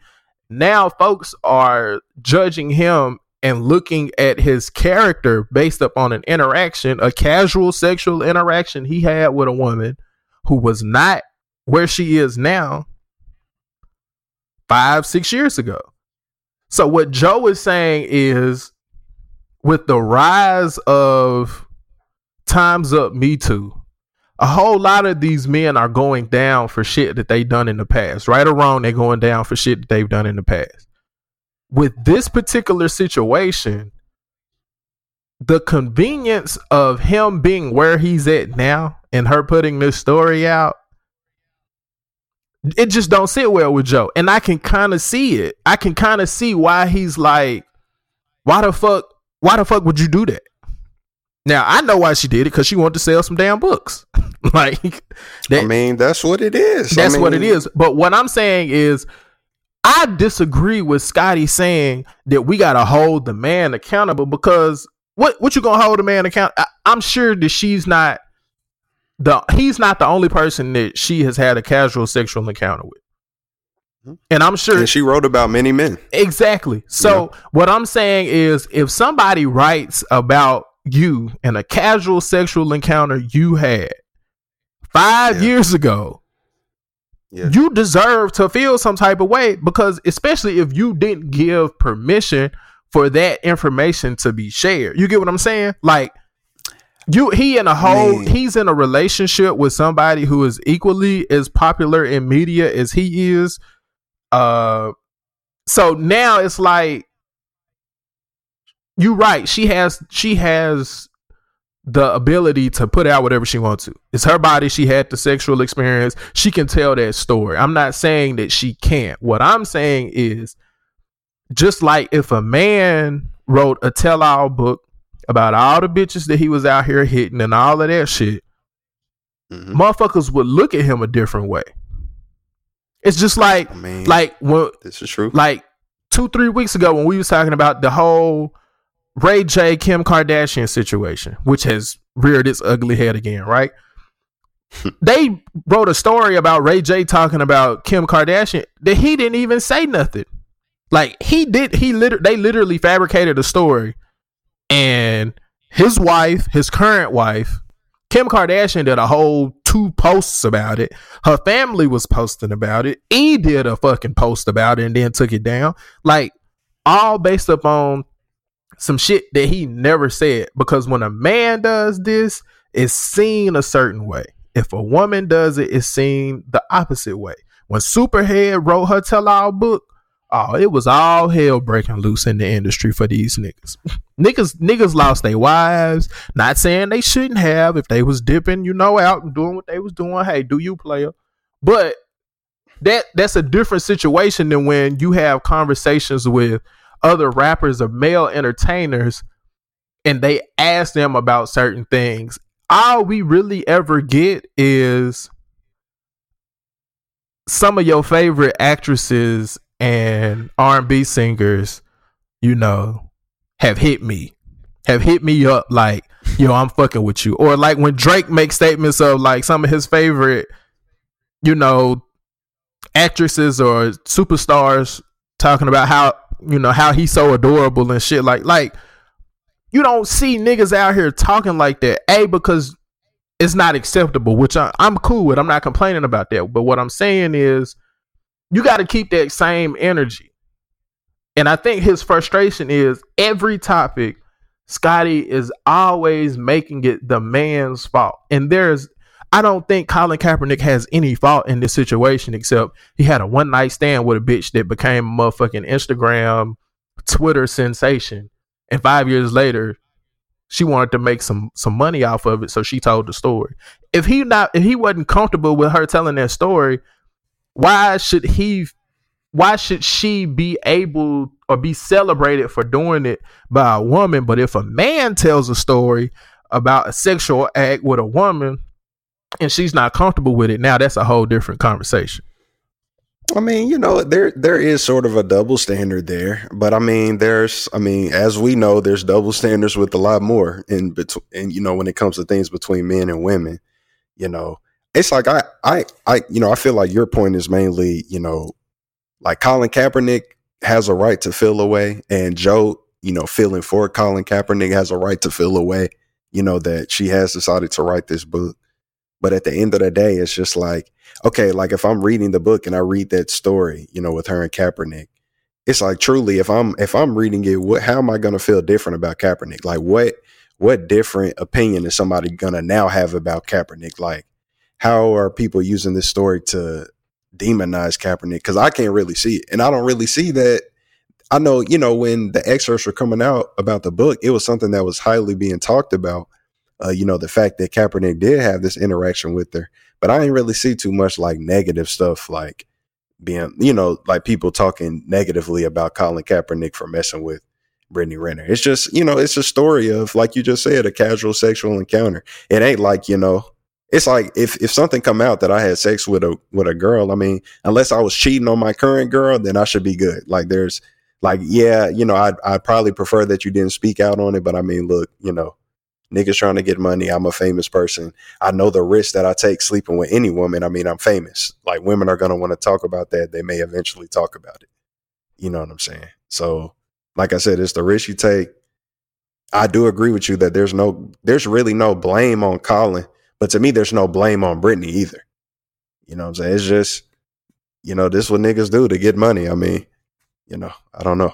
now folks are judging him and looking at his character based upon an interaction, a casual sexual interaction he had with a woman who was not where she is now five, six years ago. So, what Joe is saying is with the rise of Time's Up Me Too, a whole lot of these men are going down for shit that they've done in the past. Right or wrong, they're going down for shit that they've done in the past. With this particular situation, the convenience of him being where he's at now and her putting this story out, it just don't sit well with Joe. And I can kind of see it. I can kind of see why he's like, why the fuck, why the fuck would you do that? Now I know why she did it because she wanted to sell some damn books. like that, I mean, that's what it is. I that's what it is. But what I'm saying is, I disagree with Scottie saying that we gotta hold the man accountable because what what you gonna hold a man account? I, I'm sure that she's not the he's not the only person that she has had a casual sexual encounter with, Mhm. and I'm sure And she wrote about many men. Exactly. So what I'm saying is if somebody writes about you and a casual sexual encounter you had five Yeah. years ago, Yeah. you deserve to feel some type of way because especially if you didn't give permission for that information to be shared. You get what I'm saying? Like you he in a whole Man. he's in a relationship with somebody who is equally as popular in media as he is. Uh so now it's like you right. She has she has the ability to put out whatever she wants to. It's her body. She had the sexual experience. She can tell that story. I'm not saying that she can't. What I'm saying is just like if a man wrote a tell all book about all the bitches that he was out here hitting and all of that shit, Mhm. motherfuckers would look at him a different way. It's just like I mean, like when this is true. like two three weeks ago when we was talking about the whole Ray J Kim Kardashian situation, which has reared its ugly head again, right? they wrote a story about Ray J talking about Kim Kardashian that he didn't even say nothing. Like he did, he liter- they literally fabricated a story, and his wife, his current wife, Kim Kardashian did a whole two posts about it. Her family was posting about it. E did a fucking post about it and then took it down. Like all based upon some shit that he never said. Because when a man does this, it's seen a certain way. If a woman does it, it's seen the opposite way. When Superhead wrote her tell all book, oh, it was all hell breaking loose in the industry for these niggas. niggas niggas lost their wives. Not saying they shouldn't have if they was dipping, you know, out and doing what they was doing. Hey, do you player? But that that's a different situation than when you have conversations with other rappers or male entertainers and they ask them about certain things. All we really ever get is some of your favorite actresses and R and B singers, you know, have hit me, have hit me up like, yo, I'm fucking with you, or like when Drake makes statements of like some of his favorite, you know, actresses or superstars talking about how you know how he's so adorable and shit. Like like you don't see niggas out here talking like that a because it's not acceptable which I, i'm cool with. I'm not complaining about that. But what i'm saying is you got to keep that same energy. And i think his frustration is every topic scotty is always making it the man's fault. And there's I don't think Colin Kaepernick has any fault in this situation except he had a one night stand with a bitch that became a motherfucking Instagram, Twitter sensation. And five years later, she wanted to make some some money off of it, so she told the story. If he not if he wasn't comfortable with her telling that story, why should he why should she be able or be celebrated for doing it by a woman? But if a man tells a story about a sexual act with a woman, and she's not comfortable with it, now that's a whole different conversation. I mean, you know, there there is sort of a double standard there, but I mean, there's, I mean, as we know, there's double standards with a lot more in between, and you know, when it comes to things between men and women, you know, it's like I, I, I, you know, I feel like your point is mainly, you know, like Colin Kaepernick has a right to feel away, and Joe, you know, feeling for Colin Kaepernick has a right to feel away, you know, that she has decided to write this book. But at the end of the day, it's just like, okay, like if I'm reading the book and I read that story, you know, with her and Kaepernick, it's like truly, if I'm if I'm reading it, what how am I gonna feel different about Kaepernick? Like what what different opinion is somebody gonna now have about Kaepernick? Like, how are people using this story to demonize Kaepernick? Because I can't really see it. And I don't really see that. I know, you know, when the excerpts were coming out about the book, it was something that was highly being talked about uh, you know, the fact that Kaepernick did have this interaction with her. But I didn't really see too much like negative stuff, like being, you know, like people talking negatively about Colin Kaepernick for messing with Brittany Renner. It's just, you know, it's a story of, like you just said, a casual sexual encounter. It ain't like, you know, it's like if if something come out that I had sex with a with a girl, I mean, unless I was cheating on my current girl, then I should be good. Like there's like, yeah, you know, I I probably prefer that you didn't speak out on it, but I mean, look, you know, niggas trying to get money. I'm a famous person. I know the risk that I take sleeping with any woman. I mean, I'm famous. Like women are to want to talk about that. They may eventually talk about it. You know what I'm saying? So, like I said, it's the risk you take. I do agree with you that there's no, there's really no blame on Colin, but to me, there's no blame on Brittany either. You know what I'm saying? It's just, you know, this what niggas do to get money. I mean, you know, I don't know.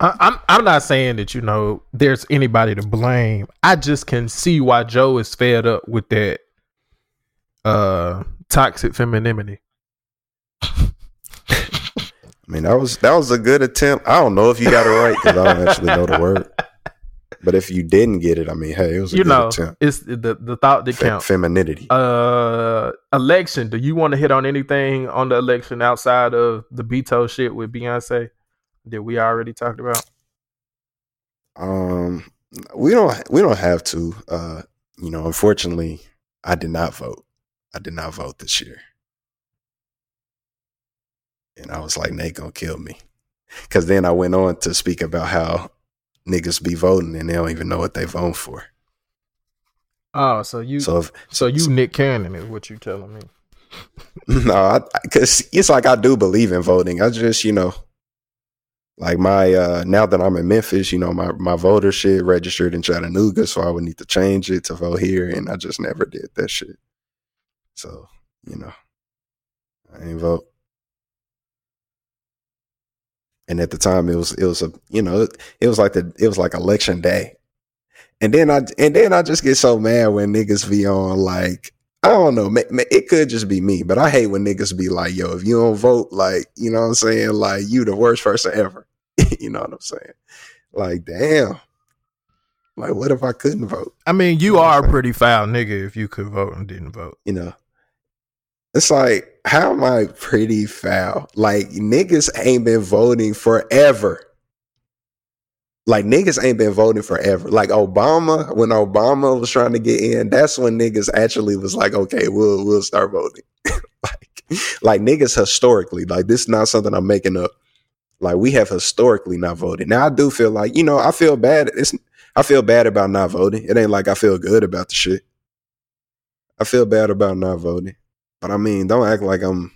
I, I'm I'm not saying that you know there's anybody to blame. I just can see why Joe is fed up with that uh toxic femininity. I mean, that was that was a good attempt. I don't know if you got it right because I don't actually know the word. But if you didn't get it, I mean, hey, it was a you good know, attempt. it's the the thought that Fe- counts. femininity. Uh, election. Do you want to hit on anything on the election outside of the Beto shit with Beyonce that we already talked about? Um, we don't we don't have to. Uh, you know, unfortunately, I did not vote. I did not vote this year, and I was like, Nate gonna kill me, because then I went on to speak about how niggas be voting and they don't even know what they voting for. Oh, so you So if, so you Nick Cannon is what you telling me? no, because it's like I do believe in voting. I just, you know, like my uh now that I'm in Memphis, you know, my my voter shit registered in Chattanooga, so I would need to change it to vote here, and I just never did that shit. So, you know, I ain't vote. And at the time, it was it was a you know it was like the it was like election day, and then I and then I just get so mad when niggas be on like I don't know. It could just be me, but I hate when niggas be like, yo, if you don't vote, like, you know what I'm saying? Like, you the worst person ever. you know what I'm saying? Like, damn. Like, what if I couldn't vote? I mean, you You know are a pretty foul nigga if you could vote and didn't vote. You know? It's like, how am I pretty foul? Like, niggas ain't been voting forever. Like, niggas ain't been voting forever. Like, Obama, when Obama was trying to get in, that's when niggas actually was like, okay, we'll, we'll start voting. like, like niggas historically, like this is not something I'm making up. Like we have historically not voted. Now I do feel like, you know, I feel bad. It's I feel bad about not voting. It ain't like I feel good about the shit. I feel bad about not voting. But I mean, don't act like I'm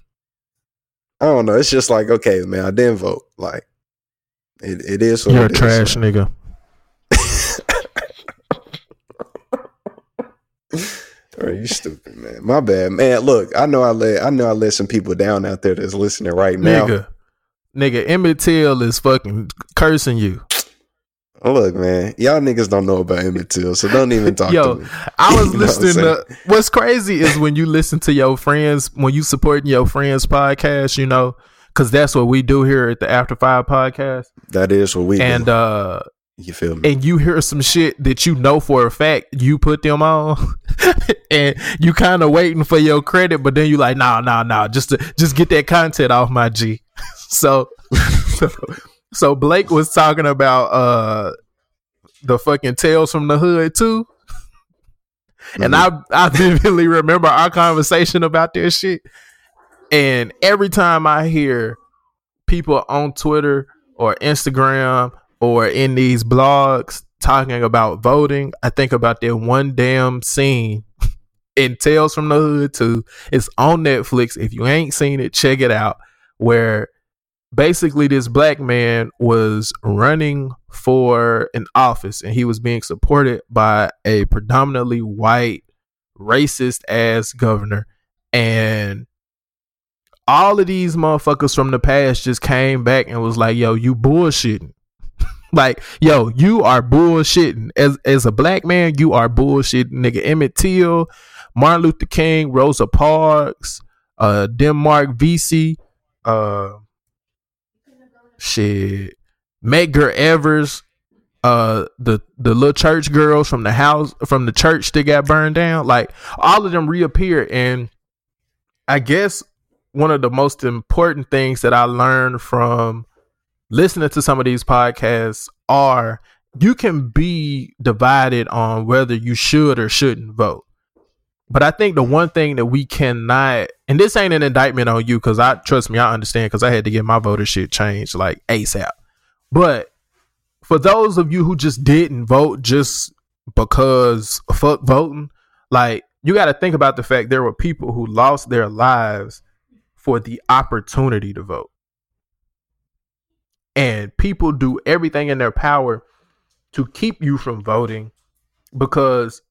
I don't know. It's just like, okay, man, I didn't vote. Like it, it is what You're a it is. trash nigga. Are you stupid, man? My bad, man. Look, I know I let I know I let some people down out there that's listening right now. Nigga. Nigga, Emmett Till is fucking cursing you. Look, man, y'all niggas don't know about Emmett Till, so don't even talk Yo, to me. I was know what listening to what's crazy is when you listen to your friends, when you supporting your friends' podcast, you know, because that's what we do here at the After Five podcast. That is what we And do. uh You feel me? and you hear some shit that you know for a fact you put them on and you kind of waiting for your credit but then you like nah nah nah just to just get that content off my g so so, so blake was talking about uh the fucking tales from the hood too and i i vividly remember our conversation about this shit and every time i hear people on twitter or instagram or in these blogs talking about voting, I think about that one damn scene in Tales from the Hood 2. It's on Netflix. If you ain't seen it, check it out. Where basically this black man was running for an office and he was being supported by a predominantly white, racist ass governor. And all of these motherfuckers from the past just came back and was like, yo, you bullshitting. Like, yo, you are bullshitting. As as a black man, you are bullshitting. Nigga Emmett Till, Martin Luther King, Rosa Parks, uh, Denmark Vesey, uh shit. Medgar Evers, uh the the little church girls from the house from the church that got burned down. Like all of them reappeared and I guess one of the most important things that I learned from listening to some of these podcasts are you can be divided on whether you should or shouldn't vote. But I think the one thing that we cannot, and this ain't an indictment on you, because I trust me, I understand, because I had to get my voter shit changed like ASAP. But for those of you who just didn't vote just because fuck voting, like you got to think about the fact there were people who lost their lives for the opportunity to vote. And people do everything in their power to keep you from voting because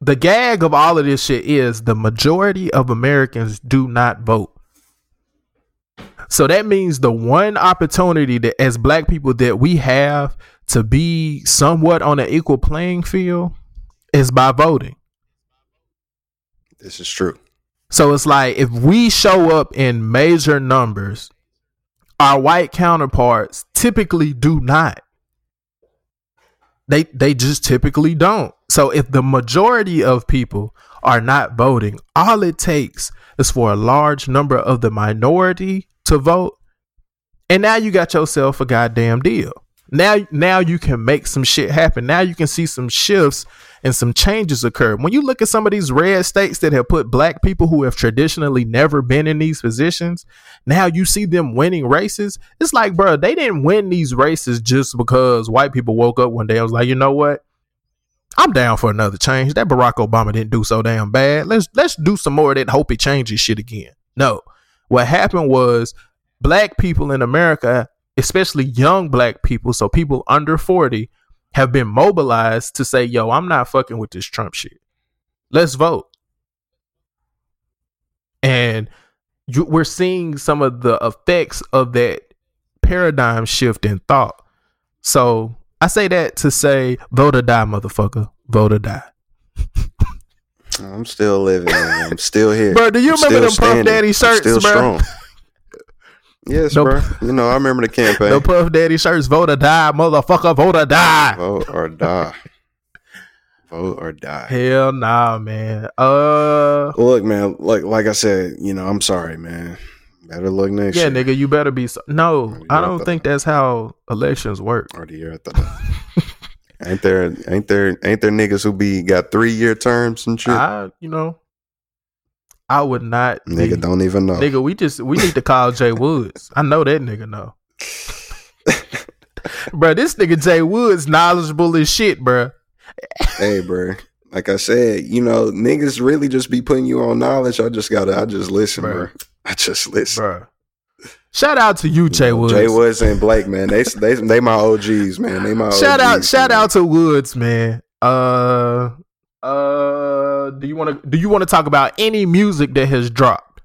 the gag of all of this shit is the majority of Americans do not vote. So that means the one opportunity that as black people that we have to be somewhat on an equal playing field is by voting. This is true. So it's like if we show up in major numbers, our white counterparts typically do not. They they just typically don't. So if the majority of people are not voting, all it takes is for a large number of the minority to vote. And now you got yourself a goddamn deal. Now now you can make some shit happen. Now you can see some shifts and some changes occur. When you look at some of these red states that have put black people who have traditionally never been in these positions, now you see them winning races. It's like, bro, they didn't win these races just because white people woke up one day and was like, you know what? I'm down for another change. That Barack Obama didn't do so damn bad. Let's let's do some more of that. Hope he changes shit again. No, what happened was black people in America, especially young black people, so people under forty, have been mobilized to say, "Yo, I'm not fucking with this Trump shit. Let's vote." And you, we're seeing some of the effects of that paradigm shift in thought. So I say that to say, vote or die, motherfucker. Vote or die. I'm still living. Man. I'm still here. Bro, do you I'm remember them Puff. Daddy I'm shirts, still bro? strong. Yes, No- bro. You know, I remember the campaign. The Puff Daddy shirts, vote or die, motherfucker, vote or die. Vote or die. Vote or die. Hell nah, man. Uh, Look, man. Like, like I said, you know, I'm sorry, man. Better look next yeah, year nigga, you better be. So- no, I don't think that's how elections work. or the year after ain't there? Ain't there? Ain't there niggas who be got three year terms and shit? I, you know, I would not. Nigga be- don't even know. Nigga, we just we need to call Jay Woods. I know that nigga know. bro, this nigga Jay Woods knowledgeable as shit, bro. hey, bro. Like I said, you know, niggas really just be putting you on knowledge. I just gotta, I just listen, Bruh. bro. I just listen. Bro. Shout out to you, Jay Woods. Jay Woods and Blake, man. They they they my OGs, man. They my shout out, OGs, shout man. out to Woods, man. Uh, uh, do you want to do you want to talk about any music that has dropped?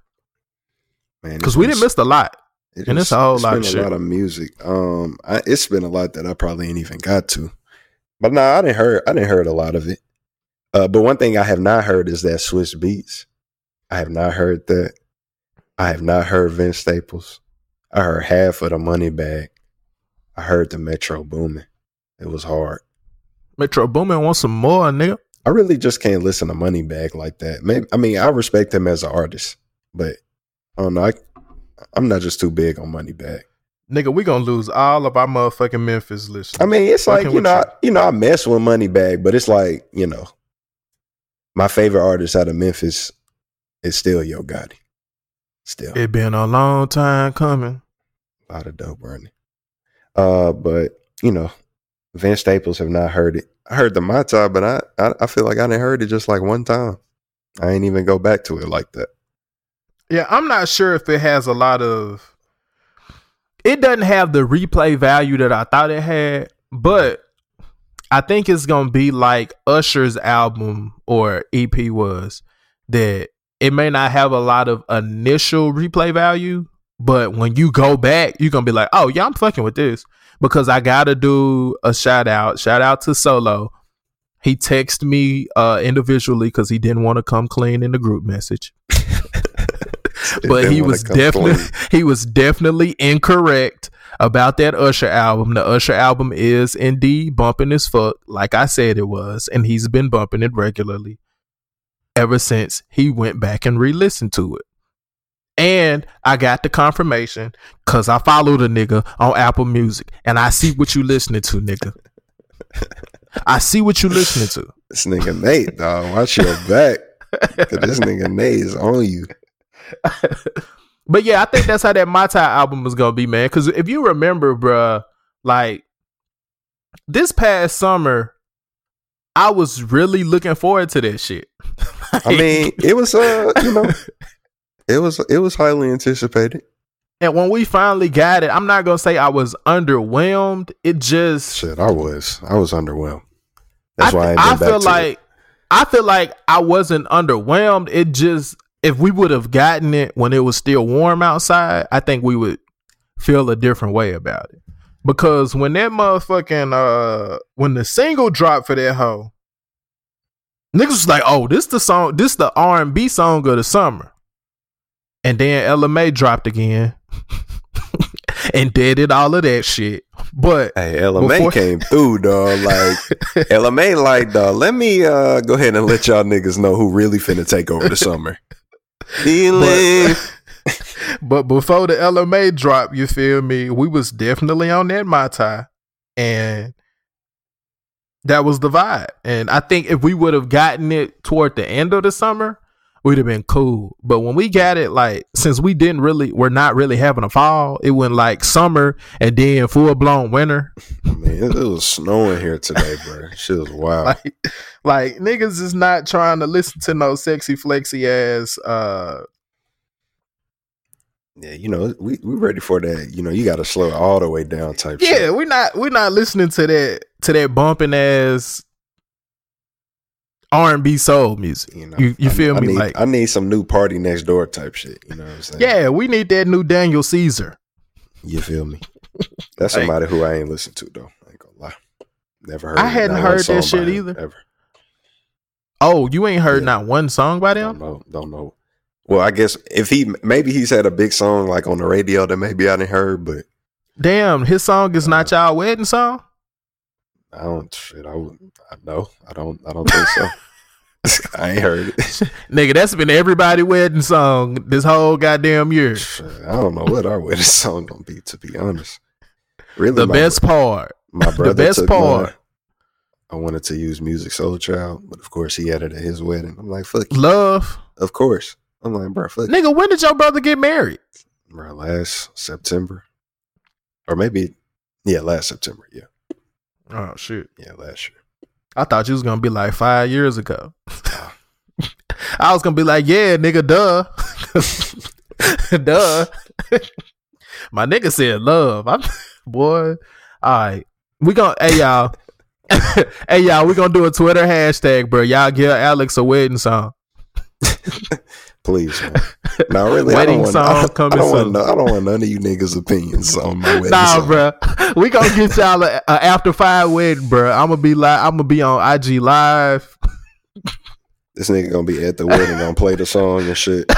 man. Because we didn't miss a lot. it and is- it's a whole it's lot been of a lot of music. Um, I, it's been a lot that I probably ain't even got to. But nah, I didn't heard. I didn't heard a lot of it. Uh, but one thing I have not heard is that Swizz Beatz. I have not heard that. I have not heard Vince Staples. I heard half of the Moneybagg. I heard the Metro Boomin. It was hard. Metro Boomin wants some more, nigga. I really just can't listen to Moneybagg like that. Maybe I mean I respect him as an artist, but I don't know. I, I'm not just too big on Moneybagg. Nigga, we gonna lose all of our motherfucking Memphis listeners. I mean, it's like Fucking you know, you. I, you know, I mess with Moneybagg, but it's like you know, my favorite artist out of Memphis is still Yo Gotti. Still, it been a long time coming. a lot of dope running. Uh, but you know, Vince Staples have not heard it. I heard the my but I, I I feel like I didn't heard it just like one time. I ain't even go back to it like that. Yeah, I'm not sure if it has a lot of. It doesn't have the replay value that I thought it had, but I think it's gonna be like Usher's album or EP was that it may not have a lot of initial replay value, but when you go back, you're gonna be like, oh yeah, I'm fucking with this because I gotta do a shout out. Shout out to Solo. He texted me uh individually because he didn't want to come clean in the group message but he was definitely clean. he was definitely incorrect about that Usher album. The Usher album is indeed bumping as fuck, like I said it was, and he's been bumping it regularly ever since he went back and re-listened to it. And I got the confirmation because I follow the nigga on Apple Music, and I see what you listening to, nigga. I see what you listening to. This nigga Nate, dog, watch your back. 'Cause this nigga Nate is on you. But yeah, I think that's how that My Tai album is gonna be, man. Because if you remember, bruh, like this past summer, I was really looking forward to that shit. I mean, it was uh, you know, it was it was highly anticipated. and when we finally got it, I'm not gonna say I was underwhelmed. It just Shit, I was I was underwhelmed. That's I, why I, I feel like it. I feel like I wasn't underwhelmed. It just if we would have gotten it when it was still warm outside, I think we would feel a different way about it. Because when that motherfucking uh when the single dropped for that hoe, niggas was like, "Oh, this the song, this the R and B song of the summer." And then Ella Mai dropped again, and did all of that shit. But Hey, Ella Mai Before- came through, dog. Like Ella Mai, like, dog. Let me uh go ahead and let y'all niggas know who really finna take over the summer. Feeling. but before the Ella Mai drop, you feel me? We was definitely on that Mai Tai, and that was the vibe. And I think if we would have gotten it toward the end of the summer, we'd have been cool. But when we got it, like since we didn't really, we're not really having a fall. It went like summer and then full blown winter. I mean, it, it was snowing here today, bro. Shit was wild. Like, like niggas is not trying to listen to no sexy flexy ass. uh yeah, you know, we we ready for that. You know, you got to slow it all the way down, type. shit. Yeah, we're not we're not listening to that to that bumping ass R and B soul music. You know, You you I- feel I me? Need, like I need some new PartyNextDoor type shit. You know what I'm saying? yeah, we need that new Daniel Caesar. You feel me? That's Like- somebody who I ain't listened to though. I ain't gonna lie. Never heard. I hadn't heard that shit either. Ever. Oh, you ain't heard Yeah. not one song by Don't them? know. Don't know. Well, I guess if he maybe he's had a big song like on the radio that maybe I didn't heard, but Damn, his song is not y'all wedding song. I don't. Shit, I would. I know. I don't. I don't think so. I ain't heard it. Nigga, that's been everybody wedding song this whole goddamn year. I don't know what our wedding song gonna be. To be honest, really, The my, best part. My brother the best part. mine. I wanted to use Musiq Soulchild, but of course he had it at his wedding. I'm like, fuck, you. Love. of course. I'm like, bro, fuck, Nigga, when did your brother get married? bro, last September, or maybe, yeah, last September. Yeah, Oh shit. yeah, last year. I thought you was gonna be like five years ago. I was gonna be like, yeah, nigga, duh. duh. My nigga said love. I'm boy. All right. We gonna hey y'all. hey y'all, we gonna do a Twitter hashtag, bro. Y'all give Alex a wedding song. Please, man. No, really, Wedding I don't song want, I, coming I don't soon. want, I don't want none of you niggas' opinions on my wedding Nah, song. bro. We gonna get y'all a, a after five wedding, bro. I'm gonna be like, I'm gonna be on IG live. This nigga gonna be at the wedding, gonna play the song and shit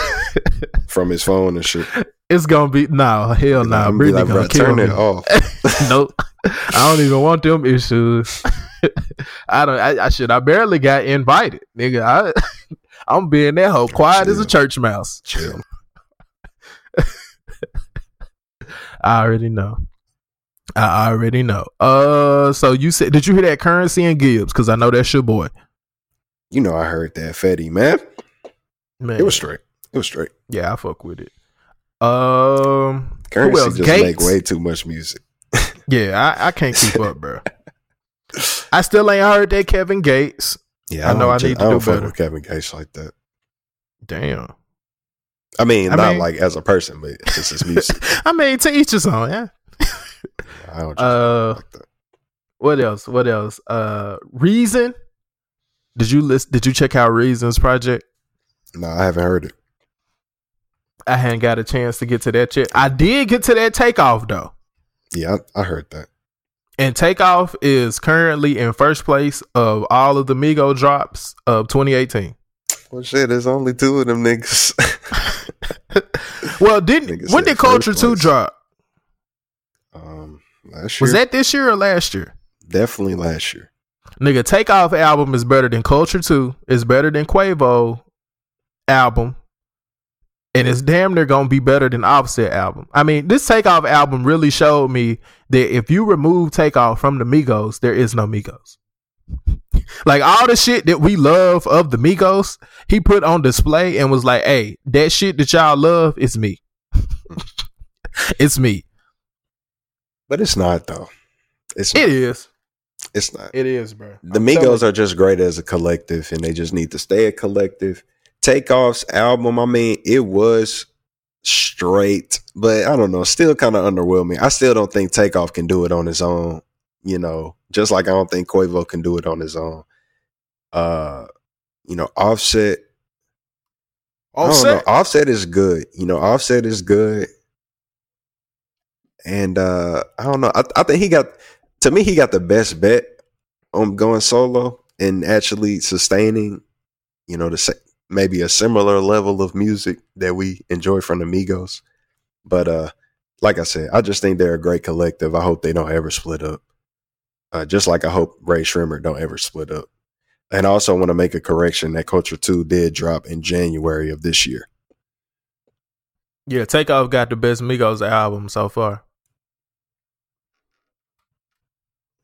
from his phone and shit. It's gonna be no hell no. I'm Nah, Brittany like, gonna bro, kill turn me. it off. nope. I don't even want them issues. I don't. I, I should. I barely got invited, nigga. I, I'm being that hoe quiet as a church mouse. Chill. I already know. I already know. Uh, so you said, did you hear that Curren$y and Gibbs? Because I know that's your boy. You know, I heard that Fetti, man. Man, It was straight. It was straight. yeah, I fuck with it. Um, who Curren$y else? just make way too much music. Yeah, I, I can't keep up, bro. I still ain't heard that Kevin Gates. Yeah, I know I need to I don't do better. with Kevin Gates like that. Damn. I mean, I not mean- like as a person, but just his music. I mean, to each his own. Yeah. I don't Uh, like that. What else? What else? Uh, Reason. Did you list? Did you check out Reason's project? No, I haven't heard it. I hadn't got a chance to get to that yet. I did get to that takeoff though, Yeah, I, I heard that. And takeoff is currently in first place of all of the Migo drops of 2018. Well, shit, there's only two of them niggas. Well, didn't Nigga when did Culture Two drop? um, last year, Was that this year or last year? definitely last year? Nigga, Takeoff album is better than Culture 2. It's better than Quavo album. And it's damn near gonna be better than Offset album. I mean, this Takeoff album really showed me that if you remove Takeoff from the Migos, there is no Migos. like all the shit that we love of the Migos, he put on display and was like, hey, that shit that y'all love is me. it's me. But it's not though. It's It not. is. It's not. It is, bro. The Migos are just great as a collective, and they just need to stay a collective. Takeoff's album, I mean, it was straight, but I don't know, still kind of underwhelming. I still don't think Takeoff can do it on his own. You know, just like I don't think Quavo can do it on his own. Uh, you know, Offset. Don't know. Offset is good. You know, Offset is good. And uh I don't know. I, I think he got to me he got the best bet on going solo and actually sustaining, you know, the maybe a similar level of music that we enjoy from the Migos. But uh like I said, I just think they're a great collective. I hope they don't ever split up. Uh, just like I hope Rae Sremmurd don't ever split up. And I also want to make a correction that Culture 2 did drop in January of this year. Yeah, Takeoff got the best Migos album so far.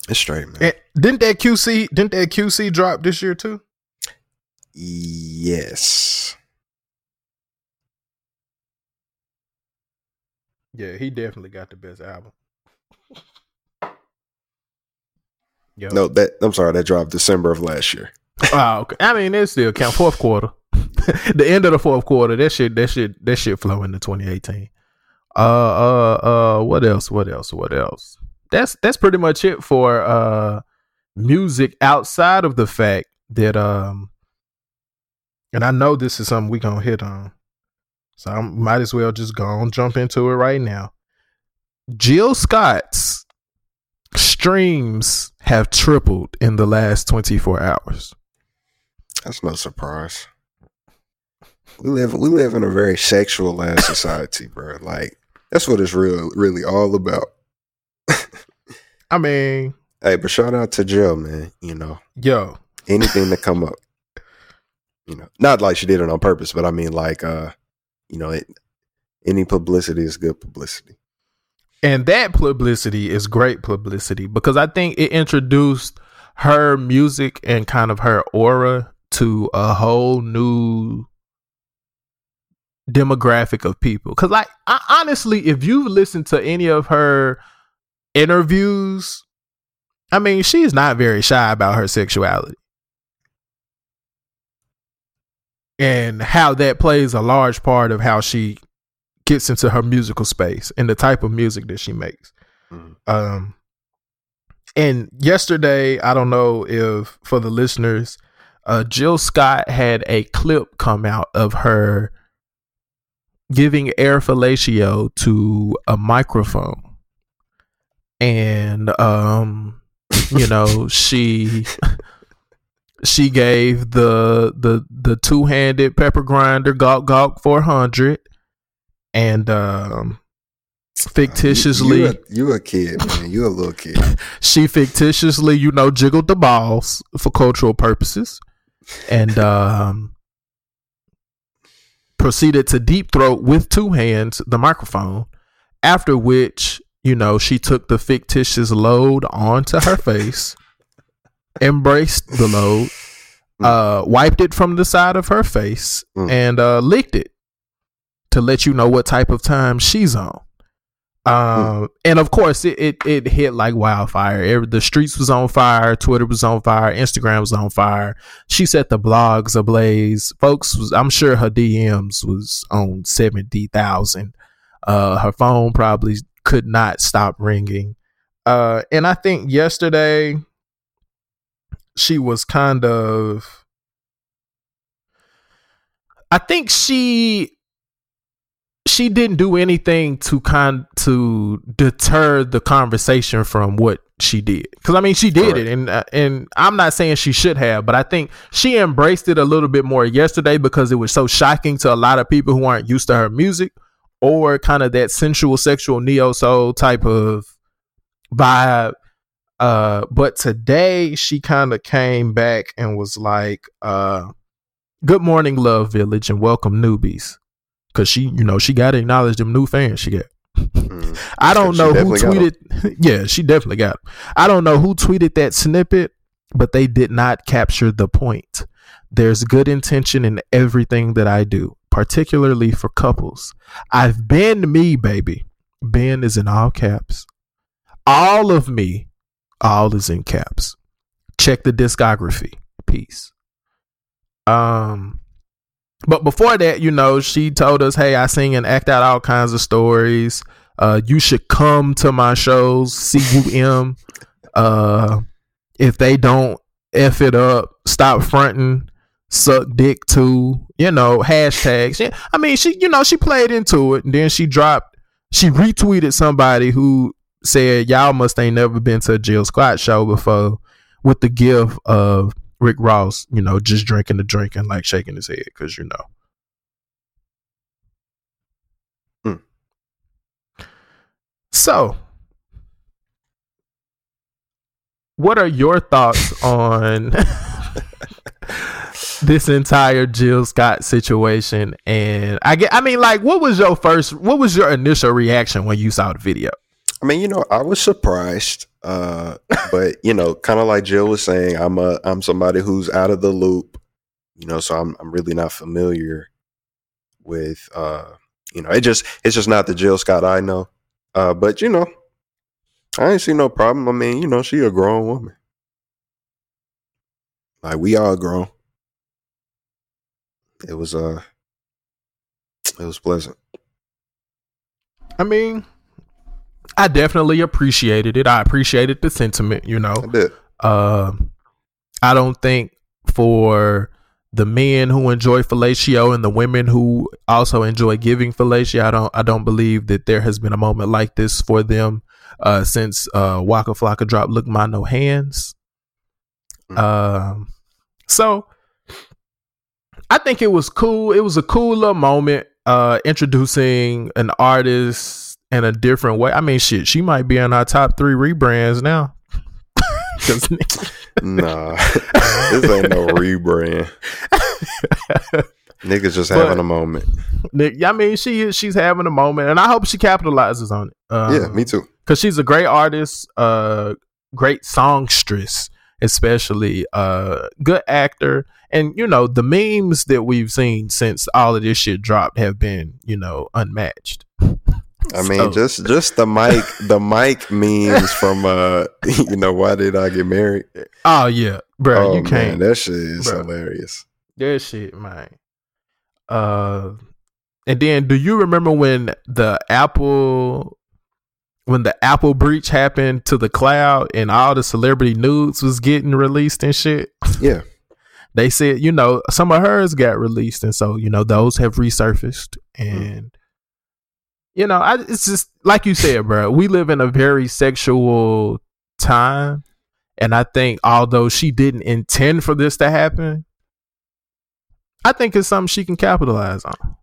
It's straight, man. And didn't that QC didn't that QC drop this year too? Yes. Yeah, he definitely got the best album. Yo. No, that I'm sorry, that dropped December of last year. Oh, okay. I mean, it still count fourth quarter. the end of the fourth quarter, that shit, that shit, that shit flow into 2018. Uh, uh, uh, what else? What else? What else? That's that's pretty much it for uh music outside of the fact that um, and I know this is something we're gonna hit on, so I might as well just go on jump into it right now. Jill Scott's streams have tripled in the last 24 hours. That's no surprise. We live we live in a very sexual ass society, bro. Like that's what it's real really all about. I mean, Hey, but shout out to Jill, man. You know, yo, anything to come up. You know, not like she did it on purpose, but I mean, like, uh, you know, it, any publicity is good publicity. and that publicity is great publicity because I think it introduced her music and kind of her aura to a whole new demographic of people. Cause like I, honestly, if you listen to any of her interviews, I mean, she's not very shy about her sexuality. And how that plays a large part of how she gets into her musical space and the type of music that she makes. Mhm. Um and yesterday, I don't know if for the listeners, uh Jill Scott had a clip come out of her giving air fellatio to a microphone. And um you know, she she gave the the the two-handed pepper grinder gawk gawk 400 and um fictitiously You, you, a, you a kid, man. You a little kid. she fictitiously, you know, jiggled the balls for cultural purposes and um proceeded to deep throat with two hands the microphone. After which, you know, she took the fictitious load onto her face, embraced the load, uh, wiped it from the side of her face, Mm. and uh, licked it to let you know what type of time she's on. Um, and of course, it, it it hit like wildfire. Every, the streets was on fire. Twitter was on fire. Instagram was on fire. She set the blogs ablaze. Folks was, I'm sure her DMs was on seventy thousand. Uh, her phone probably could not stop ringing. Uh, and I think yesterday she was kind of. I think she she didn't do anything to kind to deter the conversation from what she did because i mean she did it and uh, and i'm not saying she should have but i think she embraced it a little bit more yesterday because it was so shocking to a lot of people who aren't used to her music or kind of that sensual sexual neo soul type of vibe uh but today she kind of came back and was like uh good morning love village and welcome newbies because she you know she got to acknowledge them new fans she got Mm. I don't know who definitely got 'em. tweeted. Yeah, she definitely got. 'em. I don't know who tweeted that snippet, but they did not capture the point. There's good intention in everything that I do, particularly for couples. I've been me, baby. Ben is in all caps. All of me, all is in caps. Check the discography. Peace. Um, but before that, you know, she told us, "Hey, I sing and act out all kinds of stories. Uh, you should come to my shows. CUM. Uh, if they don't f it up, stop fronting. Suck dick too. You know, hashtags. Yeah, I mean, she, you know, she played into it, and then she dropped. She retweeted somebody who said, "Y'all must ain't never been to a Jill Scott show before," with the gift of Rick Ross, you know, just drinking the drink and like shaking his head because you know. Hmm. So, what are your thoughts on this entire Jill Scott situation? And I get, I mean, like, what was your first, what was your initial reaction when you saw the video? I mean, you know, I was surprised, uh, but you know, kind of like Jill was saying, I'm a I'm somebody who's out of the loop, you know, so I'm I'm really not familiar with, uh, you know, it just it's just not the Jill Scott I know, uh, but you know, I ain't see no problem. I mean, you know, she a grown woman, like we all grown. It was uh, it was pleasant. I mean, I definitely appreciated it. I appreciated the sentiment, you know. I. Uh, I don't think for the men who enjoy fellatio and the women who also enjoy giving fellatio, I don't I don't believe that there has been a moment like this for them uh, since uh, Waka Flocka dropped "Look My No Hands." Um, so I think it was cool. It was a cool little moment uh, introducing an artist in a different way. I mean, shit, she might be in our top three rebrands now. Nah, this ain't no rebrand. Niggas just But- having a moment. Nick, I mean, she is she's having a moment, and I hope she capitalizes on it. Um, yeah, me too. because she's a great artist, uh, great songstress. especially uh good actor. And you know, the memes that we've seen since all of this shit dropped have been, you know, unmatched. I mean, So- just just the mic the mic memes from uh you know why did I get married? Oh yeah, bro, oh you can't. man, that shit is Bruh. hilarious. That shit, man. Uh, and then do you remember when the Apple, when the Apple breach happened to the cloud and all the celebrity nudes was getting released and shit? Yeah, They said, you know, some of hers got released, and so you know those have resurfaced, and you know, I it's just like you said, bro. We live in a very sexual time, and I think although she didn't intend for this to happen, I think it's something she can capitalize on.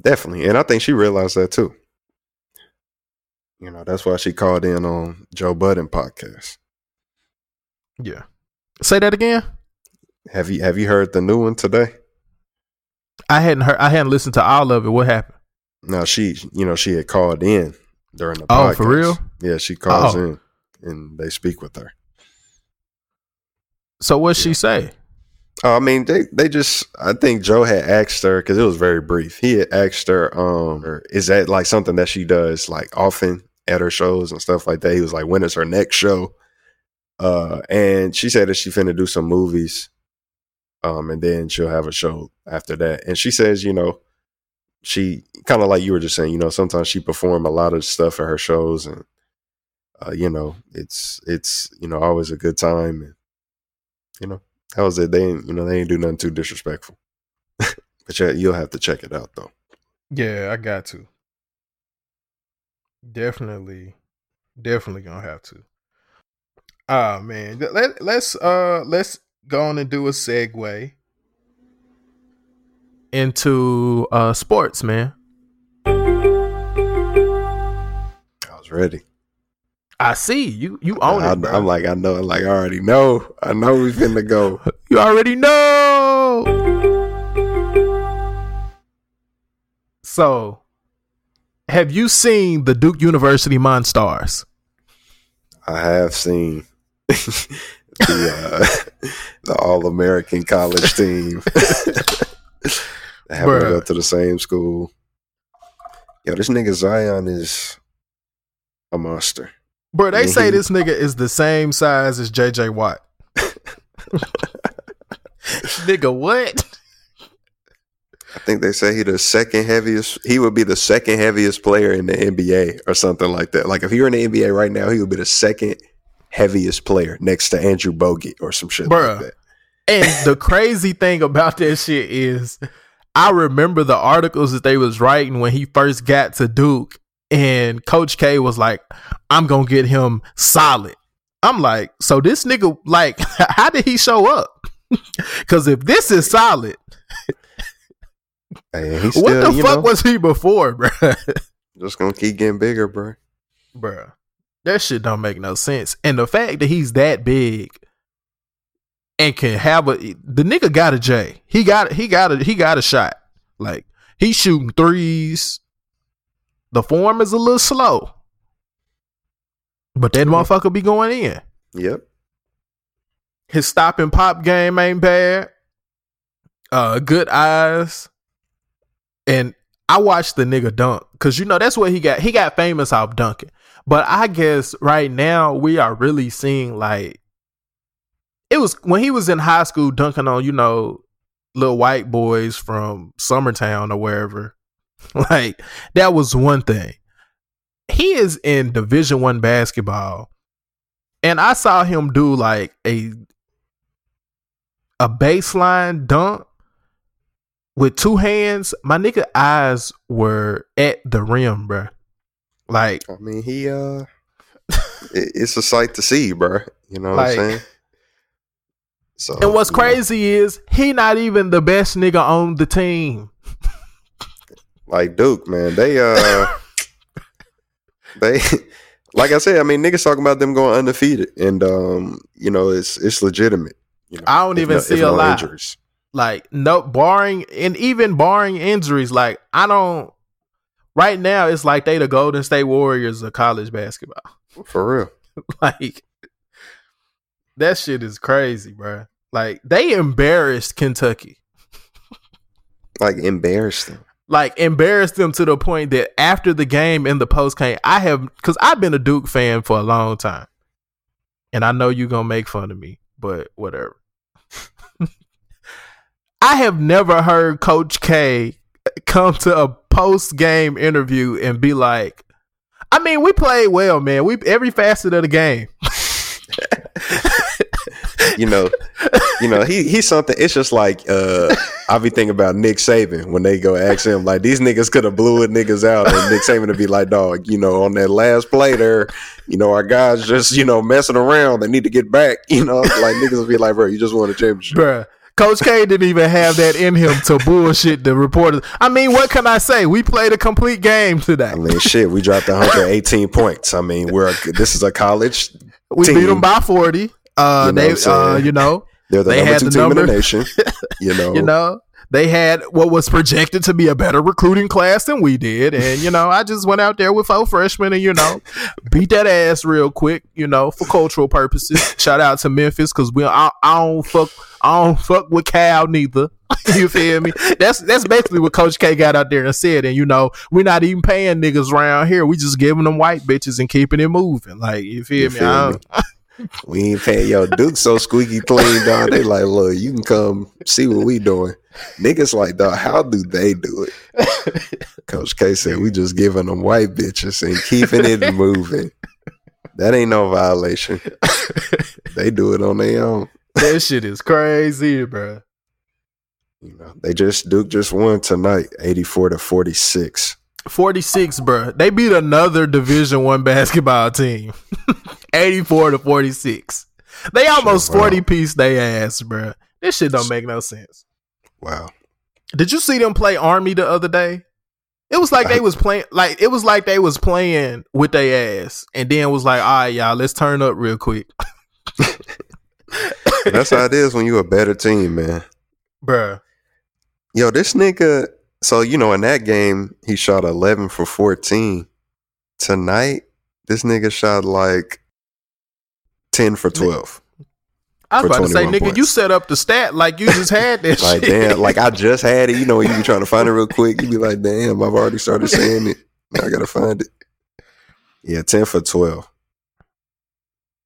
definitely, and I think she realized that too. You know, that's why she called in on Joe Budden podcast. Yeah. Say that again. Have you have you heard the new one today? I hadn't heard. I hadn't listened to all of it. What happened? No, she you know she had called in during the Oh, podcast. for real? Yeah, she calls Oh. in and they speak with her. So what she say? Oh, I mean, they they just. I think Joe had asked her because it was very brief. He had asked her, um, or is that like something that she does like often at her shows and stuff like that? He was like, when is her next show? Uh, and she said that she finna do some movies, um, and then she'll have a show after that. And she says, you know, she kind of like you were just saying, you know, sometimes she perform a lot of stuff at her shows, and uh, you know, it's it's you know always a good time, and you know. That was it. They ain't, you know, they ain't do nothing too disrespectful. but yeah, you'll have to check it out though. Yeah, I got to. Definitely, definitely gonna have to. Ah man, let let's uh let's go on and do a segue into uh sports, man. I was ready. I see you. You own I, it, bro. am like, I know, like I already know. I know we finna go. you already know. So, have you seen the Duke University Monstars? I have seen the uh, the All American college team. They happen to go to the same school. Yo, this nigga Zion is a monster. Bro, they say Mhm. this nigga is the same size as JJ Watt. nigga, what? I think they say he the second heaviest. He would be the second heaviest player in the NBA or something like that. Like if he were in the NBA right now, he would be the second heaviest player next to Andrew Bogut or some shit Bruh. like that. And the crazy thing about that shit is I remember the articles that they was writing when he first got to Duke and Coach K was like, I'm gonna get him solid. I'm like, so this nigga, like, how did he show up? Cause if this is solid, he's what the fuck know, was he before, bro? just gonna keep getting bigger, bro. Bruh. That shit don't make no sense. And the fact that he's that big and can have a the nigga got a J. He got he got a he got a shot. Like he's shooting threes. The form is a little slow. But that motherfucker be going in. Yep. His stop and pop game ain't bad. Uh good eyes. And I watched the nigga dunk because you know that's what he got. He got famous off dunking. But I guess right now we are really seeing like it was when he was in high school dunking on, you know, little white boys from Summertown or wherever. Like that was one thing. He is in Division One basketball, and I saw him do like a a baseline dunk with two hands. My nigga eyes were at the rim, bruh. Like I mean, he uh, it- it's a sight to see, bro. You know what Like- I'm saying? So, And what's you know, crazy is he not even the best nigga on the team. like Duke, man, they uh, they like I said, I mean, niggas talking about them going undefeated, and um, you know, it's it's legitimate. You know, I don't even no- see if a no lot. injuries. Like no barring and even barring injuries, like I don't right now it's like they the Golden State Warriors of college basketball. For real. like That shit is crazy, bro. Like they embarrassed Kentucky. Like embarrassed them. Like embarrassed them to the point that after the game in the post game, I have because I've been a Duke fan for a long time, and I know you're gonna make fun of me, but whatever. I have never heard Coach K come to a post game interview and be like, "I mean, we played well, man. We every facet of the game." You know, you know, he he's something. It's just like uh I be thinking about Nick Saban when they go ask him like these niggas could have blew it niggas out, and Nick Saban would be like, dog, you know, on that last play there, you know, our guys just you know messing around. They need to get back. You know, like niggas would be like, bro, you just won a championship. Bruh. Coach K didn't even have that in him to bullshit the reporters. I mean, what can I say? We played a complete game today. I mean, shit, we dropped 118 points. I mean, we're a, this is a college. We team. beat them by forty. Uh, You know they, uh, you know, They're the they number had two the team in number. the nation. You know, you know, they had what was projected to be a better recruiting class than we did, and you know, I just went out there with four freshmen and you know, beat that ass real quick, you know, for cultural purposes. Shout out to Memphis because we I, I don't fuck I don't fuck with Cal neither. you feel me? That's that's basically what Coach K got out there and said. And you know, we're not even paying niggas around here. We just giving them white bitches and keeping it moving. Like you feel You me? feel me? We ain't paying yo Duke so squeaky clean, dog. They like, look, you can come see what we doing. Niggas like, dog, how do they do it? Coach K said we just giving them white bitches and keeping it moving. That ain't no violation. They do it on their own. that shit is crazy, bro. You know, they just Duke just won tonight, eighty four to forty six. 46, bro. They beat another Division One basketball team. 84 to 46. They almost wow. 40 piece they ass, bro. This shit don't make no sense. Wow. Did you see them play Army the other day? It was like they was playing like it was like they was playing with their ass and then was like, all right, y'all, let's turn up real quick. That's how it is when you a better team, man. Bruh. Yo, this nigga. So you know, in that game, he shot eleven for fourteen. Tonight, this nigga shot like ten for twelve. I was about to say, 21 nigga, you set up the stat like you just had that Like shit. damn, like I just had it. You know, you be trying to find it real quick. You be like, damn, I've already started saying it. Now I gotta find it. Yeah, ten for 12.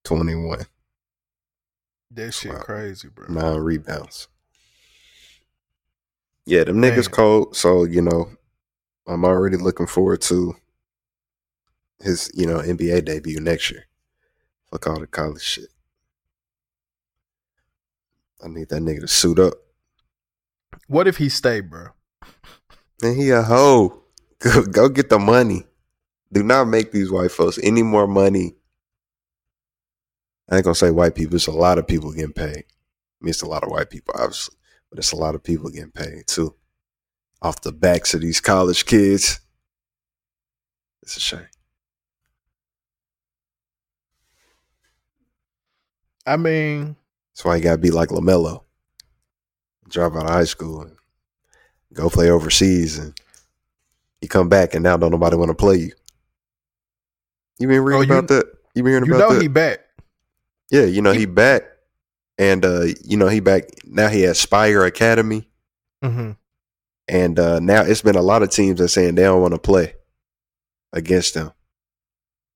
21. that shit Wow. crazy, bro. nine rebounds. Yeah, them Man. niggas cold. So you know, I'm already looking forward to his you know NBA debut next year. Fuck all the college shit. I need that nigga to suit up. What if he stay, bro? And he a hoe. Go, go get the money. Do not make these white folks any more money. I ain't gonna say white people. It's a lot of people getting paid. I mean, it's a lot of white people, obviously, but it's a lot of people getting paid too, off the backs of these college kids. It's a shame. I mean, That's why you gotta be like Lamelo. Drop out of high school and go play overseas, and you come back, and now don't nobody want to play you. You been reading Oh, you- about that? You been hearing you about know that? he back. Yeah, you know He- he back, and uh, you know he back now. He has Spire Academy, Mm-hmm. and uh, now it's been a lot of teams that saying they don't want to play against him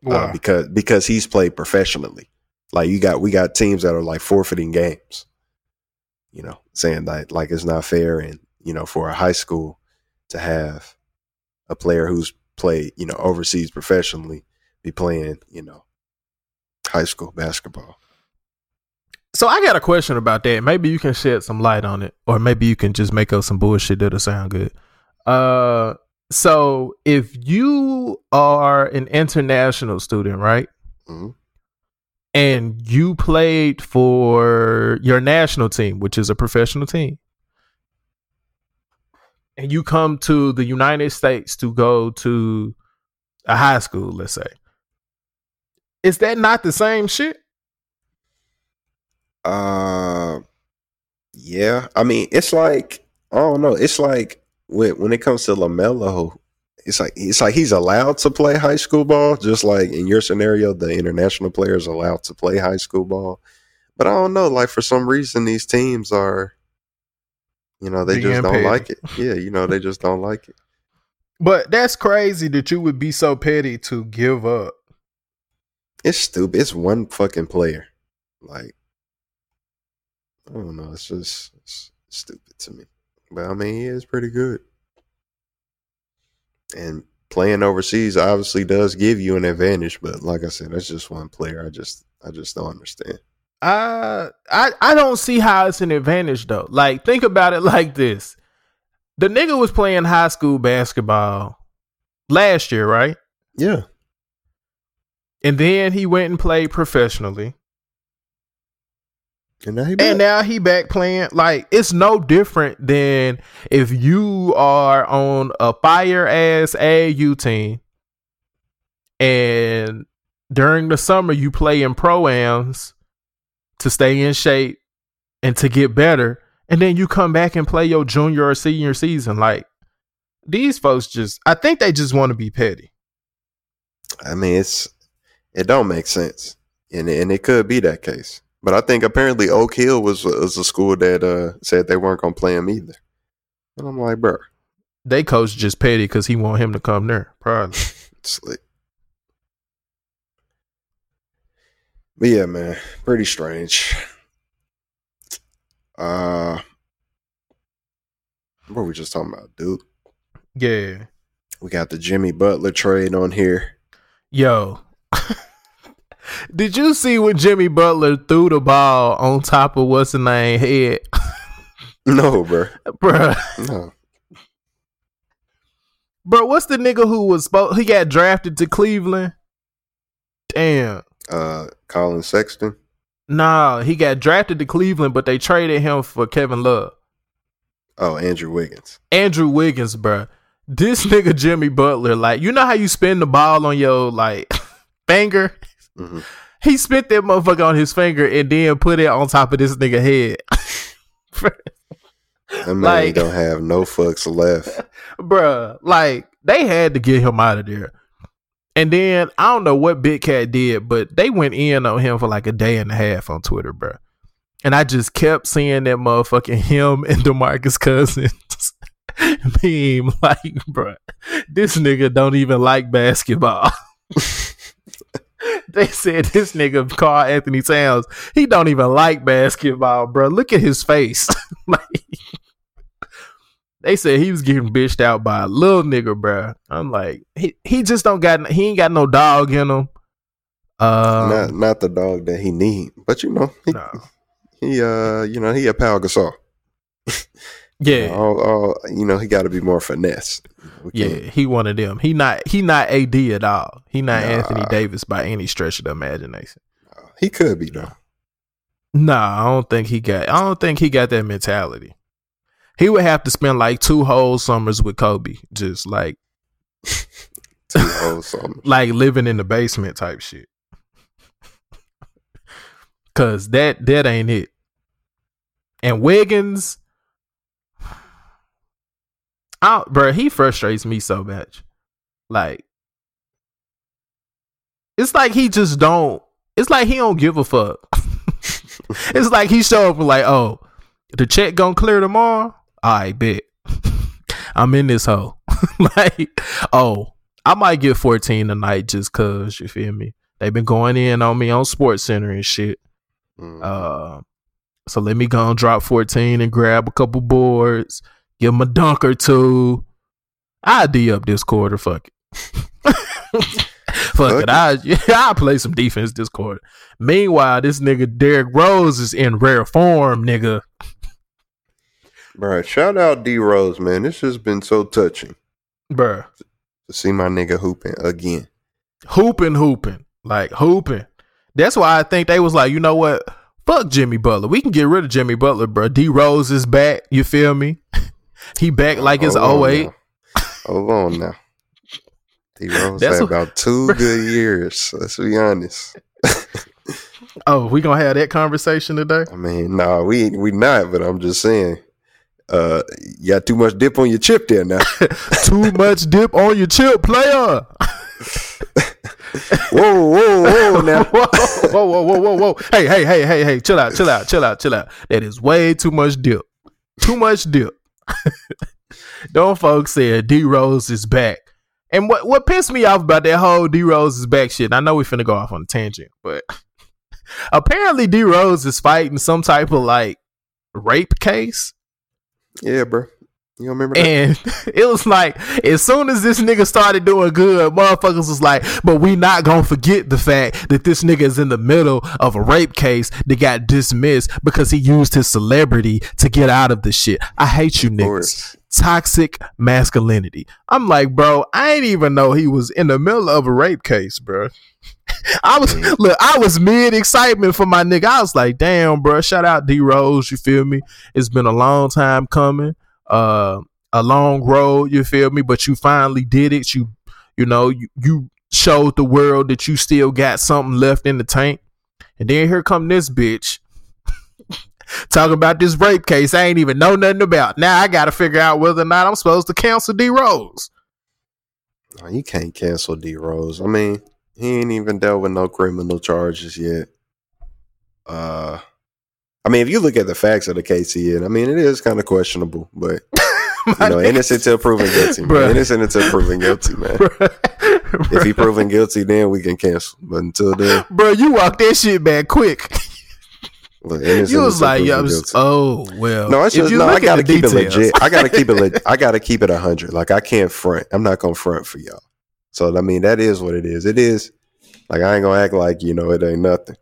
Why? uh, because because he's played professionally. Like you got we got teams that are like forfeiting games, you know, saying that like it's not fair, and you know for a high school to have a player who's played you know overseas professionally be playing you know high school basketball. So I got a question about that. Maybe you can shed some light on it, or maybe you can just make up some bullshit that'll sound good. Uh, so if you are an international student, right, Mhm. and you played for your national team, which is a professional team, and you come to the United States to go to a high school, let's say, is that not the same shit? Uh, yeah. I mean, it's like I don't know. It's like when when it comes to Lamelo, it's like it's like he's allowed to play high school ball, just like in your scenario, the international player is allowed to play high school ball. But I don't know. Like for some reason, these teams are, you know, they just don't like it. Yeah, you know, they just don't like it. But that's crazy that you would be so petty to give up. It's stupid. It's one fucking player. Like, I don't know. It's just it's stupid to me. But I mean, he is pretty good. And playing overseas obviously does give you an advantage. But like I said, that's just one player. I just I just don't understand. I I I don't see how it's an advantage though. Like think about it like this. The nigga was playing high school basketball last year, right? Yeah. And then he went and played professionally. And now he And back. now he back playing. Like it's no different than if you are on a fire ass AAU team and during the summer you play in pro-ams to stay in shape and to get better, and then you come back and play your junior or senior season. Like these folks just I think they just want to be petty. I mean, it's it don't make sense, and and it could be that case. But I think apparently Oak Hill was was a school that uh, said they weren't gonna play him either. And I'm like, bro, They coach just petty because he want him to come there. Probably. slick. But yeah, man, pretty strange. Uh, what were we just talking about, dude? Yeah. We got the Jimmy Butler trade on here. Yo. Did you see when Jimmy Butler threw the ball on top of what's the name head? No, bro, bro. no. Bro, what's the nigga who was supposed he got drafted to Cleveland? Damn. Uh, Collin Sexton. Nah, he got drafted to Cleveland, but they traded him for Kevin Love. Oh, Andrew Wiggins. Andrew Wiggins, bro. This nigga Jimmy Butler, like, you know how you spin the ball on your like finger? Mhm. He spit that motherfucker on his finger and then put it on top of this nigga head. That man Like- don't have no fucks left. Bruh, like they had to get him out of there. And then I don't know what Big Cat did, but they went in on him for like a day and a half on Twitter, bruh. And I just kept seeing that motherfucking him and Demarcus Cousins meme. Like, bruh, this nigga don't even like basketball. they said this nigga Karl Anthony Towns, he don't even like basketball, bruh. Look at his face. like they said he was getting bitched out by a little nigga, bruh. I'm like, he he just don't got he ain't got no dog in him. Um, not not the dog that he need, but you know he, no. he uh you know he a Pau Gasol. Yeah, All, all, you know he got to be more finesse. Yeah, he one of them. He not he not AD at all. He not Nah. Anthony Davis by any stretch of the imagination. he could be though. Nah, I don't think he got. I don't think he got that mentality. He would have to spend like two whole summers with Kobe, just like Two whole summers. like living in the basement type shit. Cause that that ain't it. And Wiggins, I, bro, he frustrates me so much. Like, it's like he just don't. It's like he don't give a fuck. it's like he show up and like, oh, the check gonna clear tomorrow. I bet. I'm in this hole. like, oh, I might get 14 tonight just cause you feel me. They've been going in on me on Sports Center and shit. Mm. Uh, so let me go and drop 14 and grab a couple boards, give him a dunk or two. I D up this quarter. Fuck it. Fuck it. I yeah, I play some defense this quarter. Meanwhile, this nigga Derrick Rose is in rare form, nigga. Bro, shout out D Rose, man. This has been so touching Bruh. to see my nigga hooping again. Hooping, hooping. Like hooping. That's why I think they was like, you know what? Fuck Jimmy Butler. We can get rid of Jimmy Butler, bro. D Rose is back. You feel me? he back like it's Hold 08. now. Hold on now. D Rose had about two good years. Let's be honest. Oh, we gonna have that conversation today? I mean, nah, we we not, but I'm just saying. Uh, you got too much dip on your chip there now. Too much dip on your chip, player. Whoa, whoa, whoa! Now, whoa, whoa, whoa, whoa, whoa, whoa. Hey, hey, hey, hey, hey, chill out, chill out, chill out, chill out. That is way too much dip. Too much dip. Don't folks say D Rose is back. And what what pissed me off about that whole D Rose is back shit, I know we finna go off on a tangent, but apparently D Rose is fighting some type of like rape case. yeah, bro. You remember that? And it was like, as soon as this nigga started doing good, motherfuckers was like, but we not gonna forget the fact that this nigga is in the middle of a rape case that got dismissed because he used his celebrity to get out of the shit. I hate you niggas. Toxic masculinity. I'm like, bro, I ain't even know he was in the middle of a rape case, bro. I was look, I was mid excitement for my nigga. I was like, damn, bro, shout out D Rose, you feel me? It's been a long time coming uh a long road you feel me? But you finally did it. You you know you, you showed the world that you still got something left in the tank. And then here come this bitch talking about this rape case i ain't even know nothing about. Now i gotta figure out whether or not i'm supposed to cancel d rose. No, you can't cancel D Rose. I mean, he ain't even dealt with no criminal charges yet. Uh, I mean, if you look at the facts of the case he I mean, it is kind of questionable, but you know, innocent until proven guilty, man. Bruh. Innocent until proven guilty, man. If he proven guilty, then we can cancel. But until then, bro you walked that shit back quick look, you was like I was- oh well No, it's just no. I gotta keep it legit. I gotta keep it. Le- I gotta keep it hundred. Like I can't front. I'm not gonna front for y'all. So I mean, that is what it is. It is. Like I ain't gonna act like you know it ain't nothing.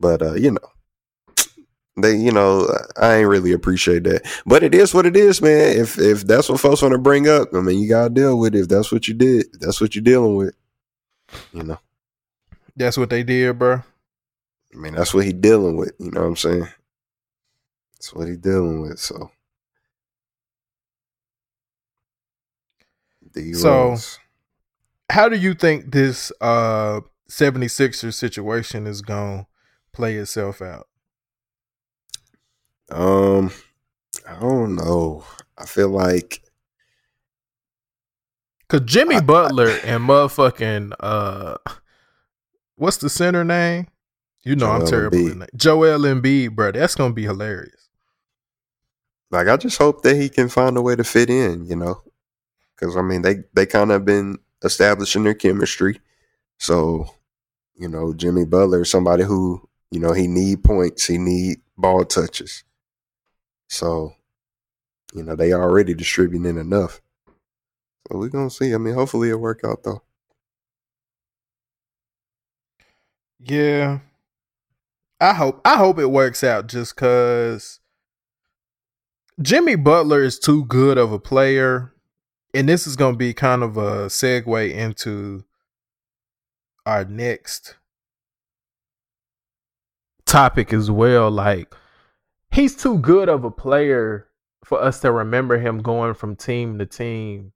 But uh, you know, they you know I ain't really appreciate that. But it is what it is, man. If if that's what folks want to bring up, I mean, you gotta deal with it. If that's what you did, that's what you're dealing with. You know, that's what they did bro I mean, that's what he dealing with. You know what I'm saying? That's what he dealing with. So. D So- how do you think this uh 76ers situation is going to play itself out? Um, I don't know. I feel like Cuz Jimmy Butler and motherfucking uh what's the center name? You know I'm terrible Embiid. at. Joel Embiid, bro. That's to be hilarious. like I just hope that he can find a way to fit in, you know. Cuz I mean, they they kind of been establishing their chemistry. So, you know, Jimmy Butler is somebody who, you know, he need points, he need ball touches. So, you know, they already distributing enough. So we're going to see. I mean, hopefully it'll work out though. Yeah. I hope I hope it works out just cuz Jimmy Butler is too good of a player and this is going to be kind of a segue into our next topic as well like he's too good of a player for us to remember him going from team to team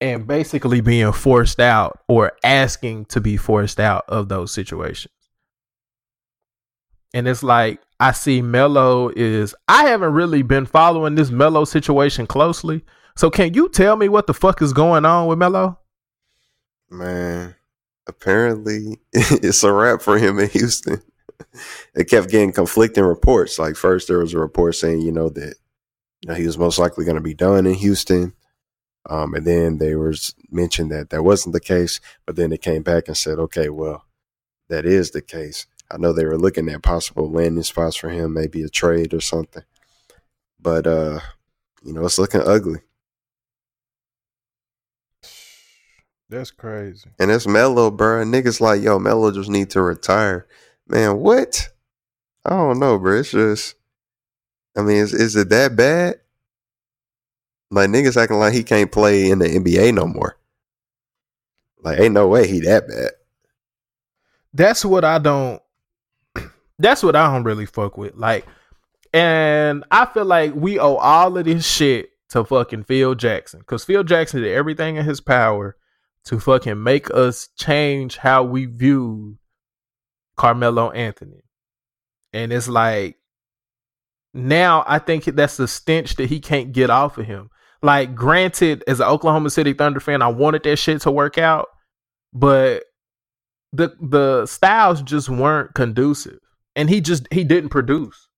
and basically being forced out or asking to be forced out of those situations. And it's like I see Melo is I haven't really been following this Melo situation closely. So can you tell me what the fuck is going on with Melo? Man, apparently it's a wrap for him in Houston. It kept getting conflicting reports. Like first there was a report saying, you know, that you know he was most likely going to be done in Houston. Um, and then they was mentioned that that wasn't the case, but then they came back and said, okay, well, that is the case. I know they were looking at possible landing spots for him, maybe a trade or something. But uh, you know, it's looking ugly. That's crazy. And it's Melo, bro. Niggas like, yo, Melo just need to retire. Man, what? I don't know, bro. It's just, I mean, is, is it that bad? Like, niggas acting like he can't play in the NBA no more. Like, ain't no way he that bad. That's what I don't that's what I don't really fuck with. Like and I feel like we owe all of this shit to fucking Phil Jackson. Cause Phil Jackson did everything in his power to fucking make us change how we view Carmelo Anthony. And it's like now I think that's the stench that he can't get off of him. Like, granted, as an Oklahoma City Thunder fan, I wanted that shit to work out. but the the styles just weren't conducive, and he just he didn't produce.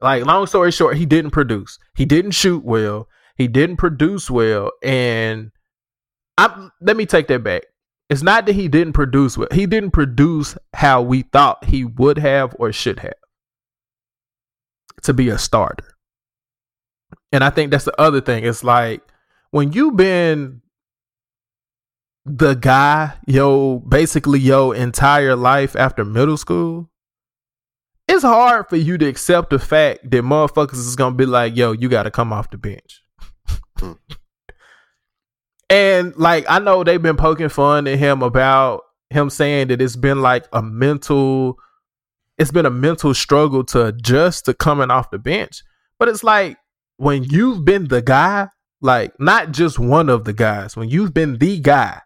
Like long story short, he didn't produce. He didn't shoot well. He didn't produce well, and I let me take that back. It's not that he didn't produce what He didn't produce how we thought he would have or should have to be a starter. And I think that's the other thing. It's like when you've been the guy, yo, basically your entire life after middle school, it's hard for you to accept the fact that motherfuckers is gonna be like, yo, you gotta come off the bench. Hmm. and like I know they've been poking fun at him about him saying that it's been like a mental it's been a mental struggle to adjust to coming off the bench. But it's like when you've been the guy, like not just one of the guys, when you've been the guy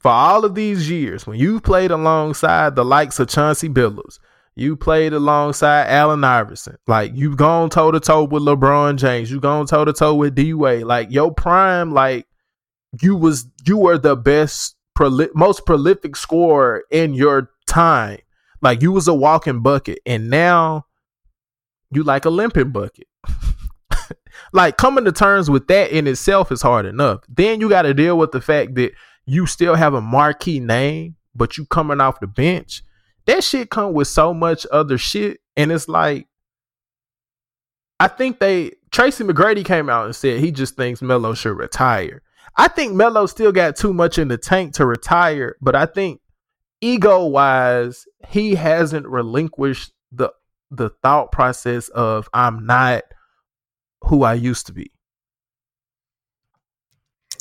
for all of these years, when you've played alongside the likes of Chauncey Billups, you played alongside Allen Iverson, like you've gone toe to toe with LeBron James, you've gone toe to toe with D Wade, like your prime, like you was you were the best, proli- most prolific scorer in your time. Like you was a walking bucket, and now you like a limping bucket. like coming to terms with that in itself is hard enough. Then you got to deal with the fact that you still have a marquee name, but you coming off the bench. That shit come with so much other shit, and it's like I think they Tracy McGrady came out and said he just thinks Melo should retire. I think Melo still got too much in the tank to retire, but I think ego wise, he hasn't relinquished the the thought process of I'm not who I used to be.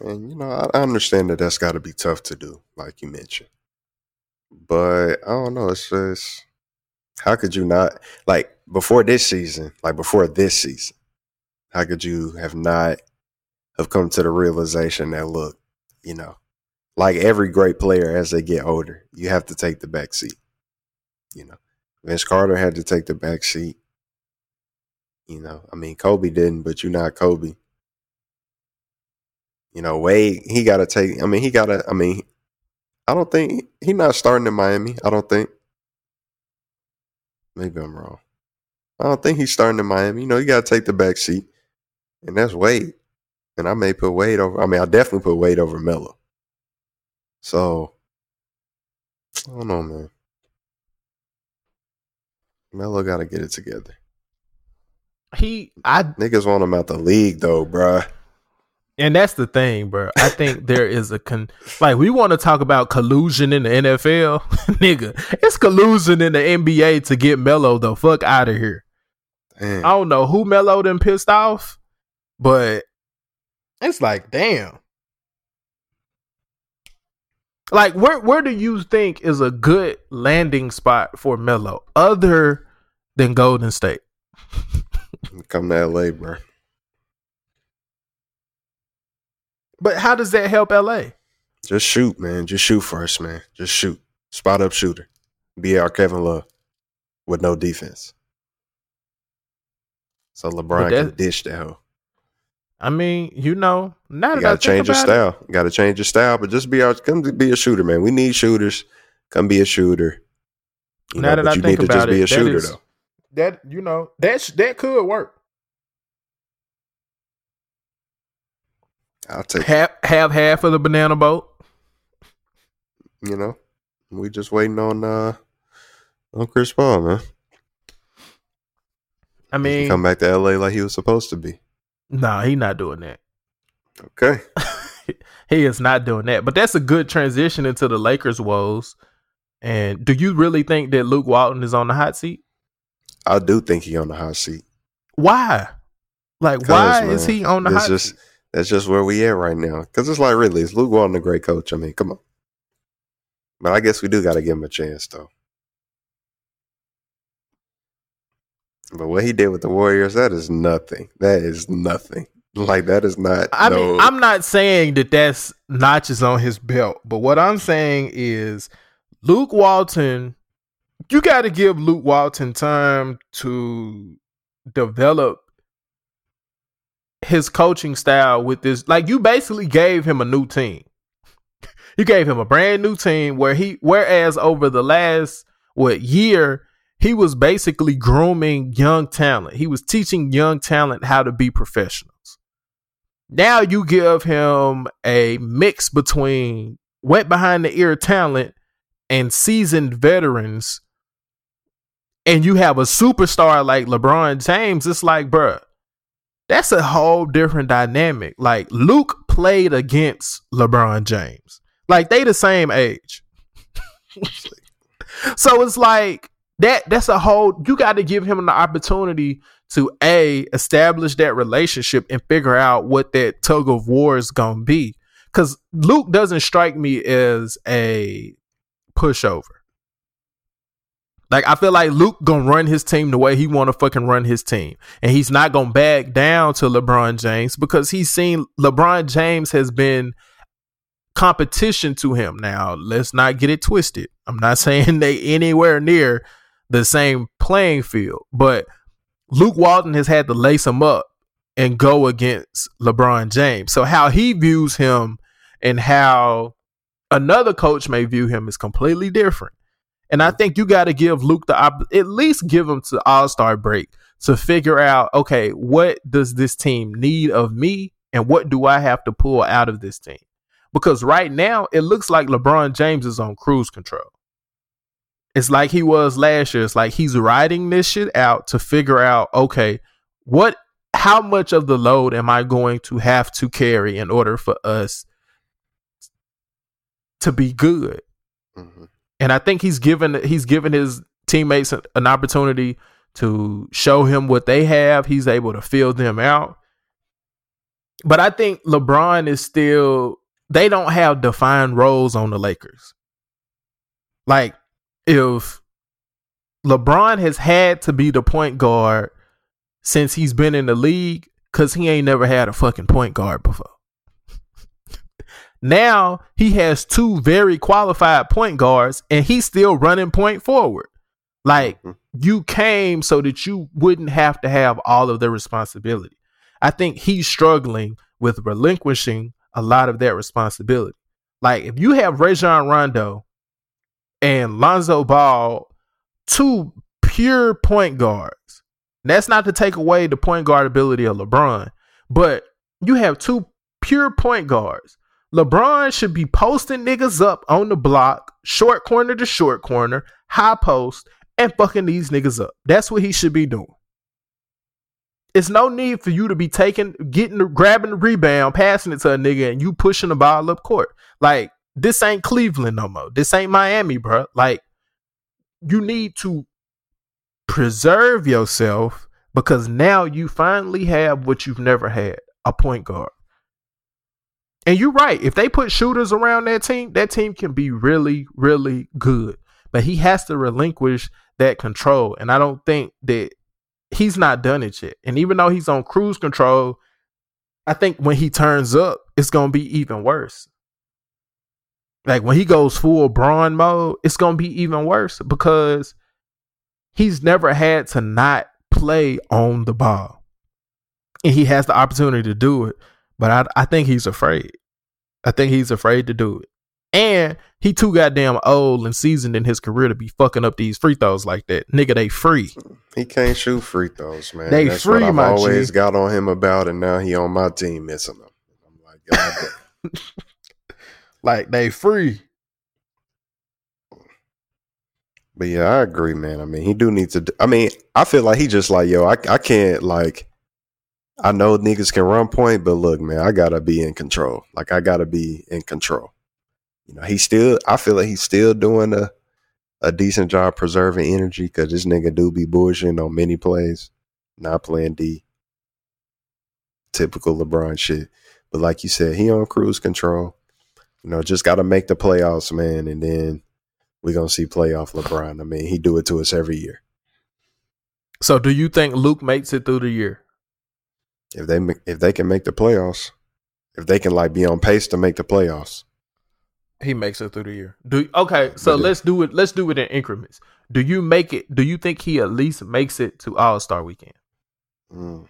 And you know, I, I understand that that's got to be tough to do, like you mentioned. But I don't know. It's just how could you not like before this season, like before this season, how could you have not have come to the realization that look, you know, like every great player as they get older, you have to take the back seat. You know, Vince Carter had to take the back seat. You know, I mean, Kobe didn't, but you're not Kobe. You know, Wade, he got to take. I mean, he got to. I mean, I don't think he not starting in Miami. I don't think. Maybe I'm wrong. I don't think he's starting in Miami. You know, you got to take the back seat, and that's Wade. And I may put Wade over. I mean, I definitely put Wade over Melo. So I don't know, man. Melo got to get it together. He, I, Niggas want him out the league though, bruh. And that's the thing, bro. I think there is a con. Like we want to talk about collusion in the NFL, nigga. It's collusion in the NBA to get Melo the fuck out of here. Damn. I don't know who Melo them pissed off, but it's like, damn. Like, where where do you think is a good landing spot for Melo other than Golden State? Come to LA, bruh. But how does that help LA? Just shoot, man. Just shoot first, man. Just shoot. Spot up shooter. Be our Kevin Love with no defense. So LeBron can dish that hoe. I mean, you know, now You gotta change your think about it, style. You gotta change your style, but just be our come be a shooter, man. We need shooters. Come be a shooter. You Now know, that I you think need to about just be it, a that shooter is- though. that you know that that could work. I'll take Have have half of the banana boat. you know. We just waiting on uh on Chris Paul, man. I mean, come back to LA like he was supposed to be. nah, he not doing that. Okay. he is not doing that. But that's a good transition into the Lakers woes. And do you really think that Luke Walton is on the hot seat? I do think he on the hot seat. Why? Like why is he on the hot just, seat? That's just where we at right now. Because it's like, really, is Luke Walton a great coach? I mean, come on. But I guess we do got to give him a chance, though. But what he did with the Warriors, that is nothing. That is nothing. Like, that is not. I no, mean, I'm not saying that that's notches on his belt, but what I'm saying is Luke Walton, you got to give Luke Walton time to develop his coaching style with this. Like, you basically gave him a new team. You gave him a brand new team where he whereas over the last what year he was basically grooming young talent. He was teaching young talent how to be professionals. Now you give him a mix between wet behind the ear talent and seasoned veterans and you have a superstar like LeBron James, it's like, bruh, that's a whole different dynamic. Like Luke played against LeBron James. Like they the same age. so it's like that that's a whole you got to give him an opportunity to a establish that relationship and figure out what that tug of war is going to be cuz Luke doesn't strike me as a pushover. Like I feel like Luke gonna run his team the way he want to fucking run his team, and he's not gonna back down to LeBron James because he's seen LeBron James has been competition to him. Now let's not get it twisted. I'm not saying they anywhere near the same playing field, but Luke Walton has had to lace him up and go against LeBron James. So how he views him and how another coach may view him is completely different. And I think you got to give Luke the op- at least give him to All Star break to figure out okay, what does this team need of me, and what do I have to pull out of this team? Because right now it looks like LeBron James is on cruise control. It's like he was last year. It's like he's riding this shit out to figure out okay, what, how much of the load am I going to have to carry in order for us to be good? Mhm. And I think he's given he's given his teammates an, opportunity to show him what they have. He's able to fill them out. But I think LeBron is still they don't have defined roles on the Lakers. Like if LeBron has had to be the point guard since he's been in the league cuz he ain't never had a fucking point guard before. Now he has two very qualified point guards and he's still running point forward. Like Mhm. you came so that you wouldn't have to have all of the responsibility. I think he's struggling with relinquishing a lot of that responsibility. Like if you have Rajon Rondo and Lonzo Ball, two pure point guards. That's not to take away the point guard ability of LeBron, but you have two pure point guards. LeBron should be posting niggas up on the block, short corner to short corner, high post, and fucking these niggas up. That's what he should be doing. It's no need for you to be taking, getting, grabbing the rebound, passing it to a nigga, and you pushing the ball up court. Like this ain't Cleveland no more. This ain't Miami, bro. Like you need to preserve yourself because now you finally have what you've never had a point guard. And you're right. If they put shooters around that team, that team can be really, really good. But he has to relinquish that control. And I don't think that he's not done it yet. And even though he's on cruise control, I think when he turns up, it's going to be even worse. Like when he goes full Braun mode, it's going to be even worse because he's never had to not play on the ball. And he has the opportunity to do it, but I, I think he's afraid. I think he's afraid to do it. And he too goddamn old and seasoned in his career to be fucking up these free throws like that. Nigga, they free. He can't shoot free throws, man. They That's free, what I've my always G. got on him about, and now he on my team missing them. I'm like, God. Like they free. But yeah, I agree, man. I mean, he do need to. I mean, I feel like he just like, yo, I, I can't like. I know niggas can run point, but look, man, I gotta be in control. Like, I gotta be in control. You know, he still. I feel like he's still doing a a decent job preserving energy because this nigga do be bullshitting on many plays, not playing D. Typical LeBron shit. But like you said, he on cruise control. You know, just got to make the playoffs, man, and then we're gonna see playoff LeBron. I mean, he do it to us every year. So do you think Luke makes it through the year? If they if they can make the playoffs, if they can like be on pace to make the playoffs, He makes it through the year. Do okay, so let's do it. Let's do it in increments. Do you make it? Do you think he at least makes it to All Star Weekend? mm.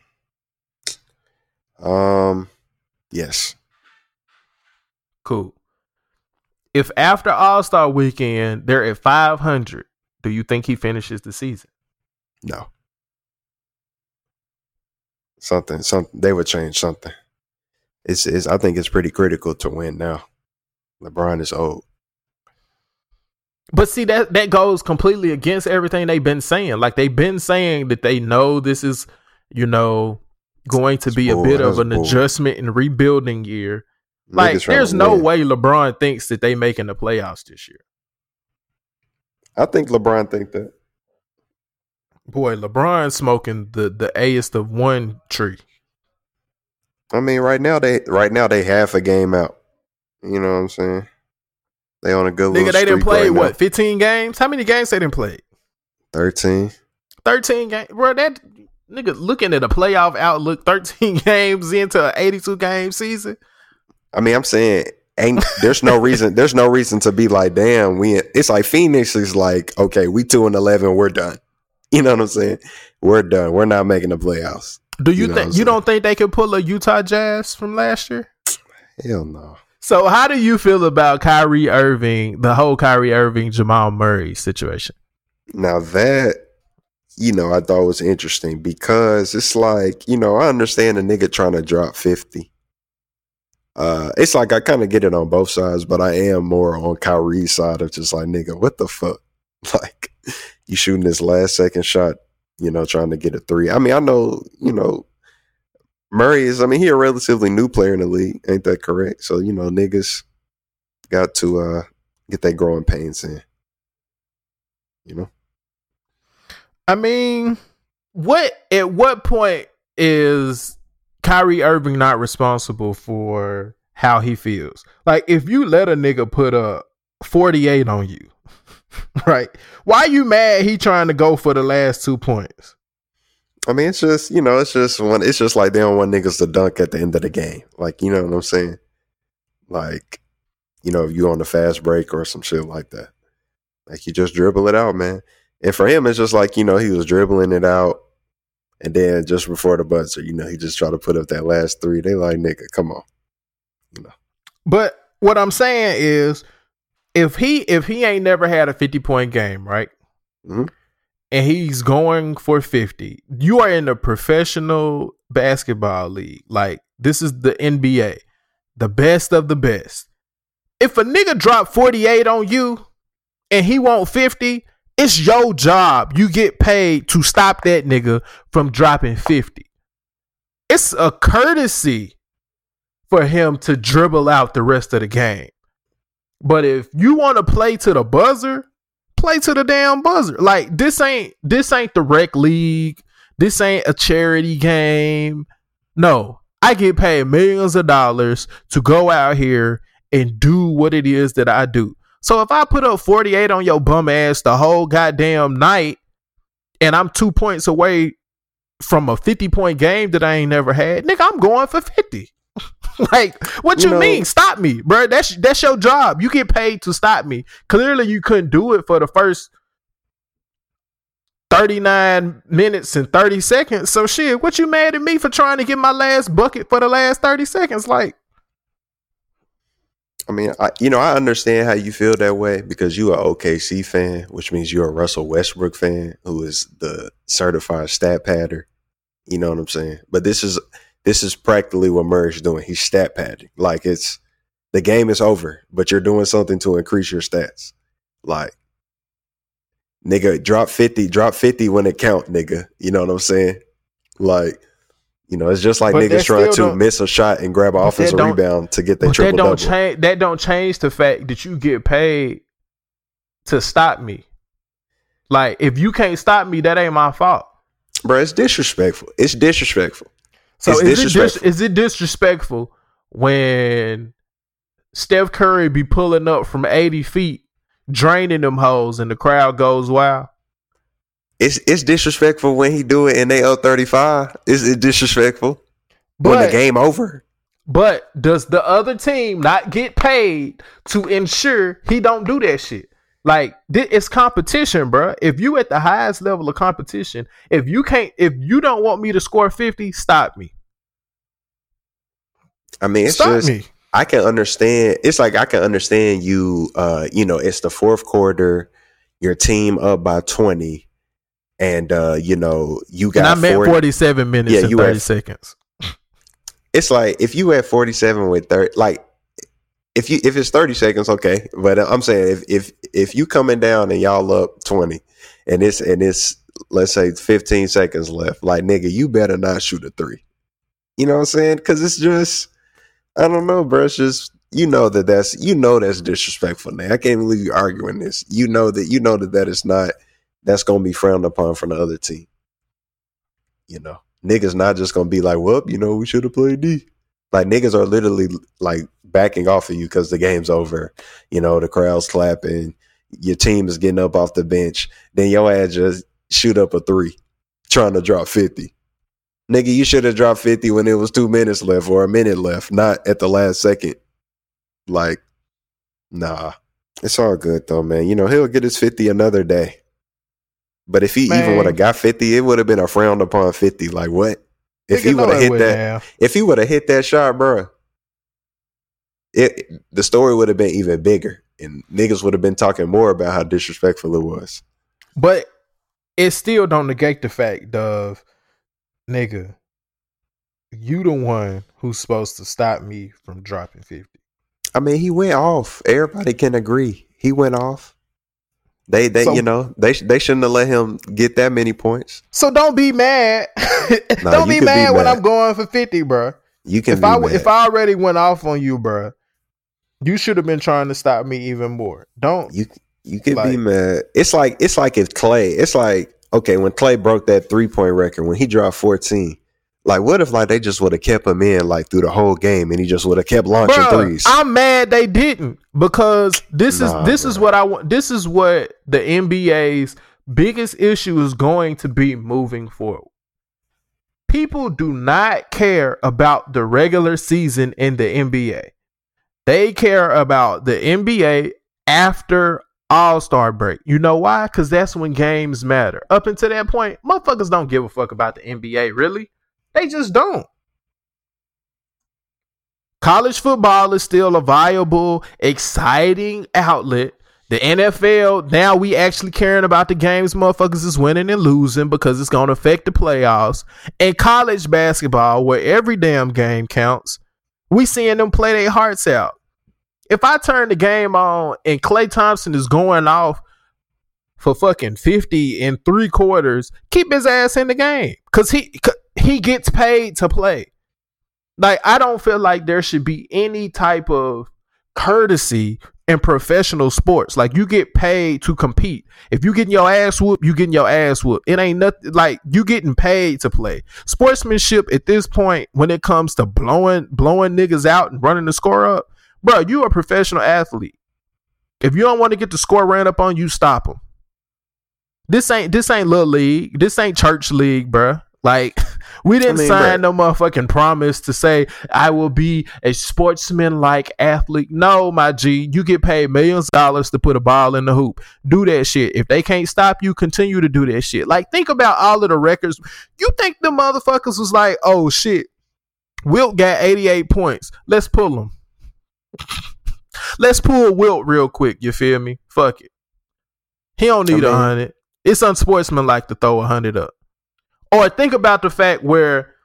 um, yes, Cool. if after All Star Weekend they're at 500, do you think he finishes the season? No. Something, something they would change something. It's, it's I think it's pretty critical to win now. LeBron is old. But see that that goes completely against everything they've been saying. Like they've been saying that they know this is, you know, going to be bull. a bit of an bull. adjustment and rebuilding year. Like Niggas there's no win. way LeBron thinks that they making the playoffs this year. I think LeBron think that. Boy, LeBron smoking the the Aest of one tree. I mean, right now they right now they half a game out. You know what I'm saying? They on a good Nigga, they didn't play right now. what, 15 games? How many games they didn't play? Thirteen. 13 games. Bro, that nigga looking at a playoff outlook 13 games into an 82 game season. I mean, I'm saying ain't there's no reason there's no reason to be like, damn, we it's like Phoenix is like, okay, we two and eleven, we're done. You know what I'm saying? We're done. We're not making the playoffs. Do you, You know think you don't think they could pull a Utah Jazz from last year? Hell no. So how do you feel about Kyrie Irving, the whole Kyrie Irving Jamal Murray situation? Now that you know, I thought was interesting because it's like, you know, I understand a nigga trying to drop 50. Uh it's like I kind of get it on both sides, but I am more on Kyrie's side of just like, nigga, what the fuck? Like you shooting this last second shot, you know, trying to get a three. I mean, I know, you know, Murray is I mean, he a relatively new player in the league, ain't that correct? So, you know, niggas got to uh get that growing pains in. You know? I mean, what at what point is Kyrie Irving not responsible for how he feels? Like if you let a nigga put a 48 on you, right? Why are you mad he trying to go for the last two points? I mean, it's just you know, it's just one. It's just like they don't want niggas to dunk at the end of the game. Like you know what I'm saying? Like you know, if you on the fast break or some shit like that, like you just dribble it out, man. And for him, it's just like you know he was dribbling it out, and then just before the buzzer, you know, he just tried to put up that last three. They like nigga, come on. you know. But what I'm saying is if he if he ain't never had a 50 point game, right? Mhm. And he's going for 50. You are in a professional basketball league. Like this is the NBA. The best of the best. If a nigga drop 48 on you and he want 50, it's your job. You get paid to stop that nigga from dropping 50. It's a courtesy for him to dribble out the rest of the game. But if you want to play to the buzzer, play to the damn buzzer. Like this ain't this ain't the rec league. This ain't a charity game. No, I get paid millions of dollars to go out here and do what it is that I do. So if I put up 48 on your bum ass the whole goddamn night and I'm 2 points away from a 50 point game that I ain't never had, nigga, I'm going for 50. like, what you, You know- mean? Stop me, bro. That's that's your job. You get paid to stop me. Clearly, you couldn't do it for the first 39 minutes and 30 seconds. So shit, what you mad at me for trying to get my last bucket for the last 30 seconds? Like, I mean, I, you know, I understand how you feel that way because you are OKC fan, which means you're a Russell Westbrook fan, who is the certified stat padder. You know what I'm saying? But this is this is practically what Murray's doing. He's stat padding. Like it's the game is over, but you're doing something to increase your stats. Like, nigga, drop fifty, drop fifty when it count, nigga. You know what I'm saying? Like. You know, it's just like But niggas trying to miss a shot and grab an offensive rebound to get their but that don't double. change. That don't change the fact that you get paid to stop me. Like, if you can't stop me, that ain't my fault. Bro, it's disrespectful. It's disrespectful. So It's is it dis- disrespectful. is it disrespectful when Steph Curry be pulling up from eighty feet, draining them holes, and the crowd goes wild? It's it's disrespectful when he do it and they up thirty five. Is it disrespectful when the game over. But does the other team not get paid to ensure he don't do that shit? Like it's competition, bro. If you at the highest level of competition, if you can't, if you don't want me to score fifty, stop me. I mean, it's stop just me. I can understand. It's like I can understand you. Uh, you know, it's the fourth quarter. Your team up by twenty, and uh, you know you got. And. I meant 40 47 minutes Yeah, and you 30 had- seconds. it's like if you had 47 with 30 like if you if it's 30 seconds okay. But i'm saying if if if you coming down and y'all up 20 and it's and it's let's say 15 seconds left like nigga you better not shoot a three. You know what i'm saying? Because it's just i don't know bro. It's just you know that that's you know that's disrespectful now i can't believe you arguing this. You know that you know that that is not that's gonna be frowned upon from the other team. You know niggas not just gonna be like, well, you know, we should have played D. Like niggas are literally like backing off of you because the game's over. You know, the crowd's clapping, your team is getting up off the bench. Then your ass just shoot up a three, trying to drop fifty. Nigga, you should have dropped fifty when it was two minutes left or a minute left, not at the last second. Like, nah. It's all good though, man. You know, he'll get his fifty another day. But if he even Man. would have got 50, it would have been a frowned upon 50. Like what? If he would have hit that, if he would have hit that shot, bro, it the story would have been even bigger, and niggas would have been talking more about how disrespectful it was. But it still don't negate the fact of nigga, you the one who's supposed to stop me from dropping 50. I mean, he went off. Everybody can agree he went off. They, they, So- you know, they they shouldn't have let him get that many points. So don't be mad. Nah, don't be could be mad, when. I'm going for 50, bro. You can If be I mad. if I already went off on you, bro, you should have been trying to stop me even more. Don't you you could be mad. It's like it's like if Klay. It's like okay when Klay broke that three point record when he dropped fourteen. Like what if like they just would have kept him in like through the whole game and he just would have kept launching Bruh, threes. I'm mad they didn't because this Nah, is this is what I want. This is what the NBA's biggest issue is going to be moving forward. People do not care about the regular season in the NBA. They care about the NBA after All Star break. You know why? Because that's when games matter. Up until that point, motherfuckers don't give a fuck about the NBA. Really, they just don't college football is still a viable, exciting outlet. The NFL, now we actually caring about the games motherfuckers is winning and losing because it's going to affect the playoffs. And college basketball, where every damn game counts, we seeing them play their hearts out. If I turn the game on and Klay Thompson is going off for fucking 50 in three quarters, keep his ass in the game. Cause he he gets paid to play like I don't feel like there should be any type of courtesy in professional sports. Like you get paid to compete. If you getting your ass whooped, you getting your ass whooped. It ain't nothing like you getting paid to play. Sportsmanship at this point, when it comes to blowing blowing niggas out and running the score up, bro, you a professional athlete. If you don't want to get the score ran up on you, stop them. This ain't this ain't little league. This ain't church league, bruh. Like we didn't mean, sign no motherfucking promise to say I will be a sportsman like athlete. No, my G, you get paid millions of dollars to put a ball in the hoop. Do that shit. If they can't stop you, continue to do that shit. Like think about all of the records. You think the motherfuckers was like, oh shit, Wilt got 88 points. Let's pull him. Let's pull Wilt real quick. You feel me? Fuck it. He don't need a mean- hundred. It's unsportsmanlike to throw a hundred up. Or think about the fact where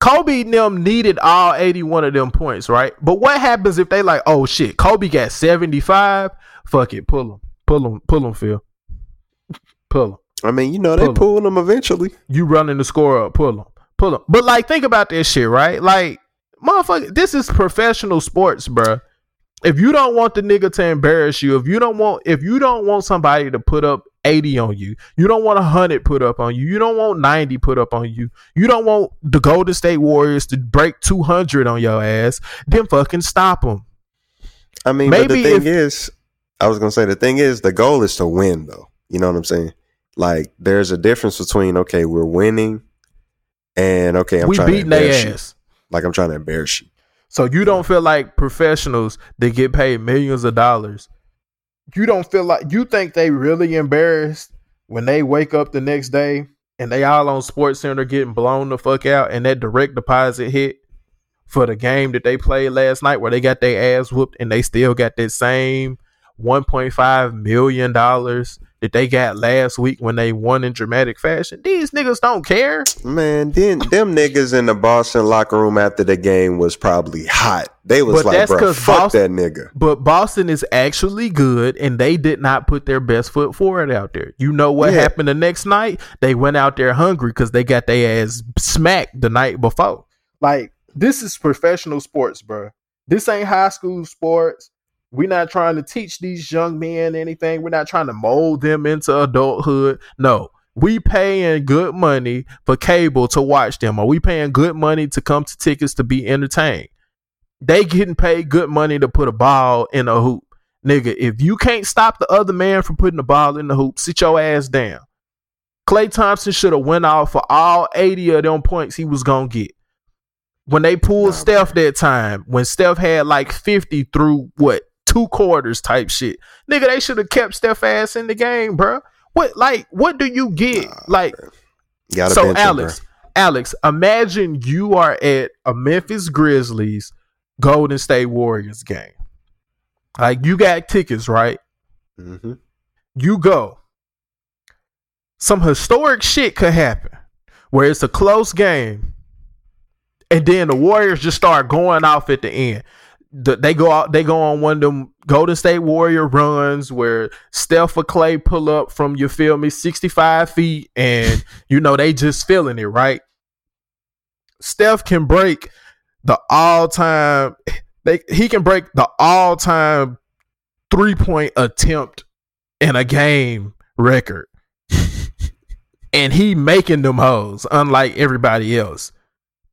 Kobe and them needed all 81 of them points, right? But what happens if they like, oh shit, Kobe got 75? Fuck it, pull him. Pull him, pull him, Phil. Pull him. I mean, you know, they Pull 'em. them eventually. You running the score up, pull him. Pull him. But like think about this shit, right? Like, motherfucker, this is professional sports, bruh. If you don't want the nigga to embarrass you, if you don't want if you don't want somebody to put up 80 on you, you don't want 100 put up on you, you don't want 90 put up on you, you don't want the Golden State Warriors to break 200 on your ass, then fucking stop them. I mean, but Maybe the thing if- is, I was gonna say the thing is the goal is to win, though. You know what I'm saying? Like, there's a difference between okay, we're winning, and okay, I'm we trying to embarrass you. ass. Like, I'm trying to embarrass you. So you don't feel like professionals that get paid millions of dollars. You don't feel like you think they really embarrassed when they wake up the next day and they all on Sports Center getting blown the fuck out and that direct deposit hit for the game that they played last night where they got their ass whooped and they still got that same 1.5 million dollars that they got last week when they won in dramatic fashion. These niggas don't care. Man, then them niggas in the Boston locker room after the game was probably hot. They was But like, bro, fuck Boston- that nigga. But Boston is actually good and they did not put their best foot forward out there. You know what Yeah. happened the next night? They went out there hungry because they got their ass smacked the night before. Like, this is professional sports, bro. This ain't high school sports. We're not trying to teach these young men anything. We're not trying to mold them into adulthood. No. We paying good money for cable to watch them. Are we paying good money to come to tickets to be entertained? They getting paid good money to put a ball in a hoop. Nigga, if you can't stop the other man from putting the ball in the hoop, sit your ass down. Klay Thompson should have went off for all 80 of them points he was gonna get. When they pulled Steph that time, when Steph had like 50 through what two quarters type shit. Nigga, they should have kept Steph ass in the game, bro. What like what do you get? Nah, like so bench him. Alex, Alex, imagine you are at a Memphis Grizzlies Golden State Warriors game. Like you got tickets, right? Mhm. You go. Some historic shit could happen where it's a close game, and then the Warriors just start going off at the end. The- they go out, they go on one of them Golden State Warrior runs where Steph or Klay pull up from you feel me, 65 feet, and you know they just feeling it, right? Steph can break the all time they he can break the all time three point attempt in a game record. and he making them hoes, unlike everybody else.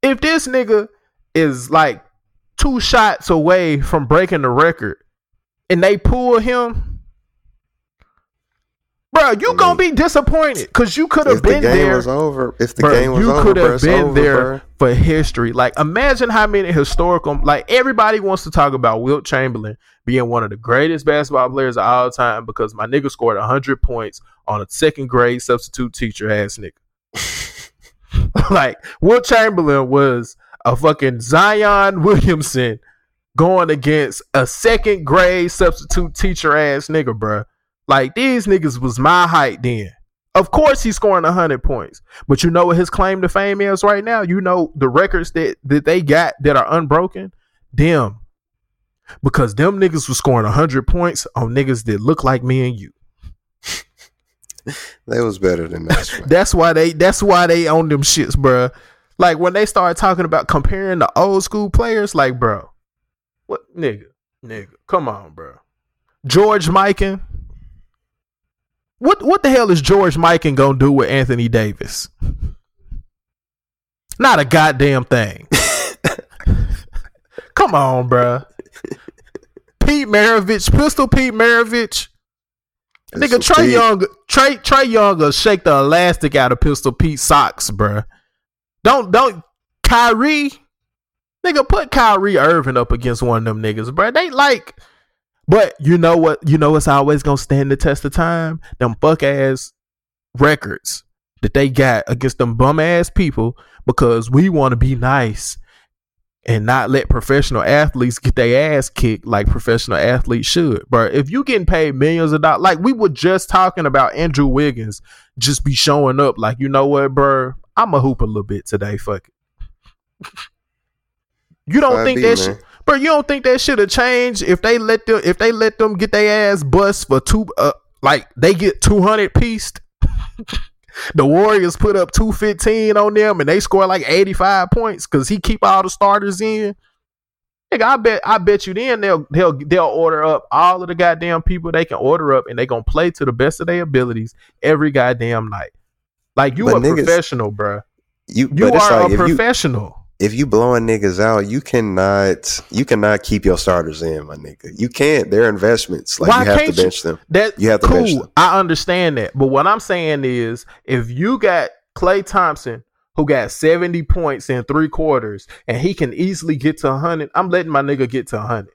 If this nigga is like two shots away from breaking the record and they pull him, bro, you I gonna be disappointed because you could have been there. If the game there. was over, if the Bruh, game was you over, you could have been over, there bro. for history. Like, imagine how many historical, like, everybody wants to talk about Wilt Chamberlain being one of the greatest basketball players of all time because my nigga scored 100 points on a second grade substitute teacher ass nigga. like, Wilt Chamberlain was a fucking Zion Williamson going against a second grade substitute teacher ass nigga, bruh. Like, these niggas was my height then. Of course he's scoring 100 points. But you know what his claim to fame is right now? You know the records that, that they got that are unbroken? Them. Because them niggas was scoring 100 points on niggas that look like me and you. They was better than that. That's why they that's why they own them shits, bruh. Like when they start talking about comparing the old school players, like, bro, what nigga, nigga, come on, bro. George Mikan. What what the hell is George Mikan gonna do with Anthony Davis? Not a goddamn thing. come on, bro. Pete Maravich, Pistol Pete Maravich. Nigga, Trae Young, Trae Trae Young will shake the elastic out of Pistol Pete socks, bruh. Don't don't Kyrie, nigga, put Kyrie Irving up against one of them niggas, bruh. They like, but you know what? You know what's always gonna stand the test of time? Them fuck ass records that they got against them bum ass people because we want to be nice and not let professional athletes get their ass kicked like professional athletes should. But if you getting paid millions of dollars, like we were just talking about Andrew Wiggins just be showing up like, you know what, bro? I'm a hoop a little bit today. Fuck it. You don't think be, that shit, bro? You don't think that should have changed if they let them if they let them get their ass bust for two uh like they get two hundred pieced. the Warriors put up two fifteen on them and they score like eighty five points because he keep all the starters in. Nigga, I bet I bet you then they'll they'll they'll order up all of the goddamn people they can order up and they gonna play to the best of their abilities every goddamn night. Like you But a niggas- professional, bruh. You, You are like a if you professional. if you blowing niggas out, you cannot you cannot keep your starters in, my nigga. You can't. They're investments. Like Why you have can't to bench them. That You have to bench cool. them. I understand that, but what I'm saying is, if you got Klay Thompson who got 70 points in three quarters and he can easily get to 100, I'm letting my nigga get to 100.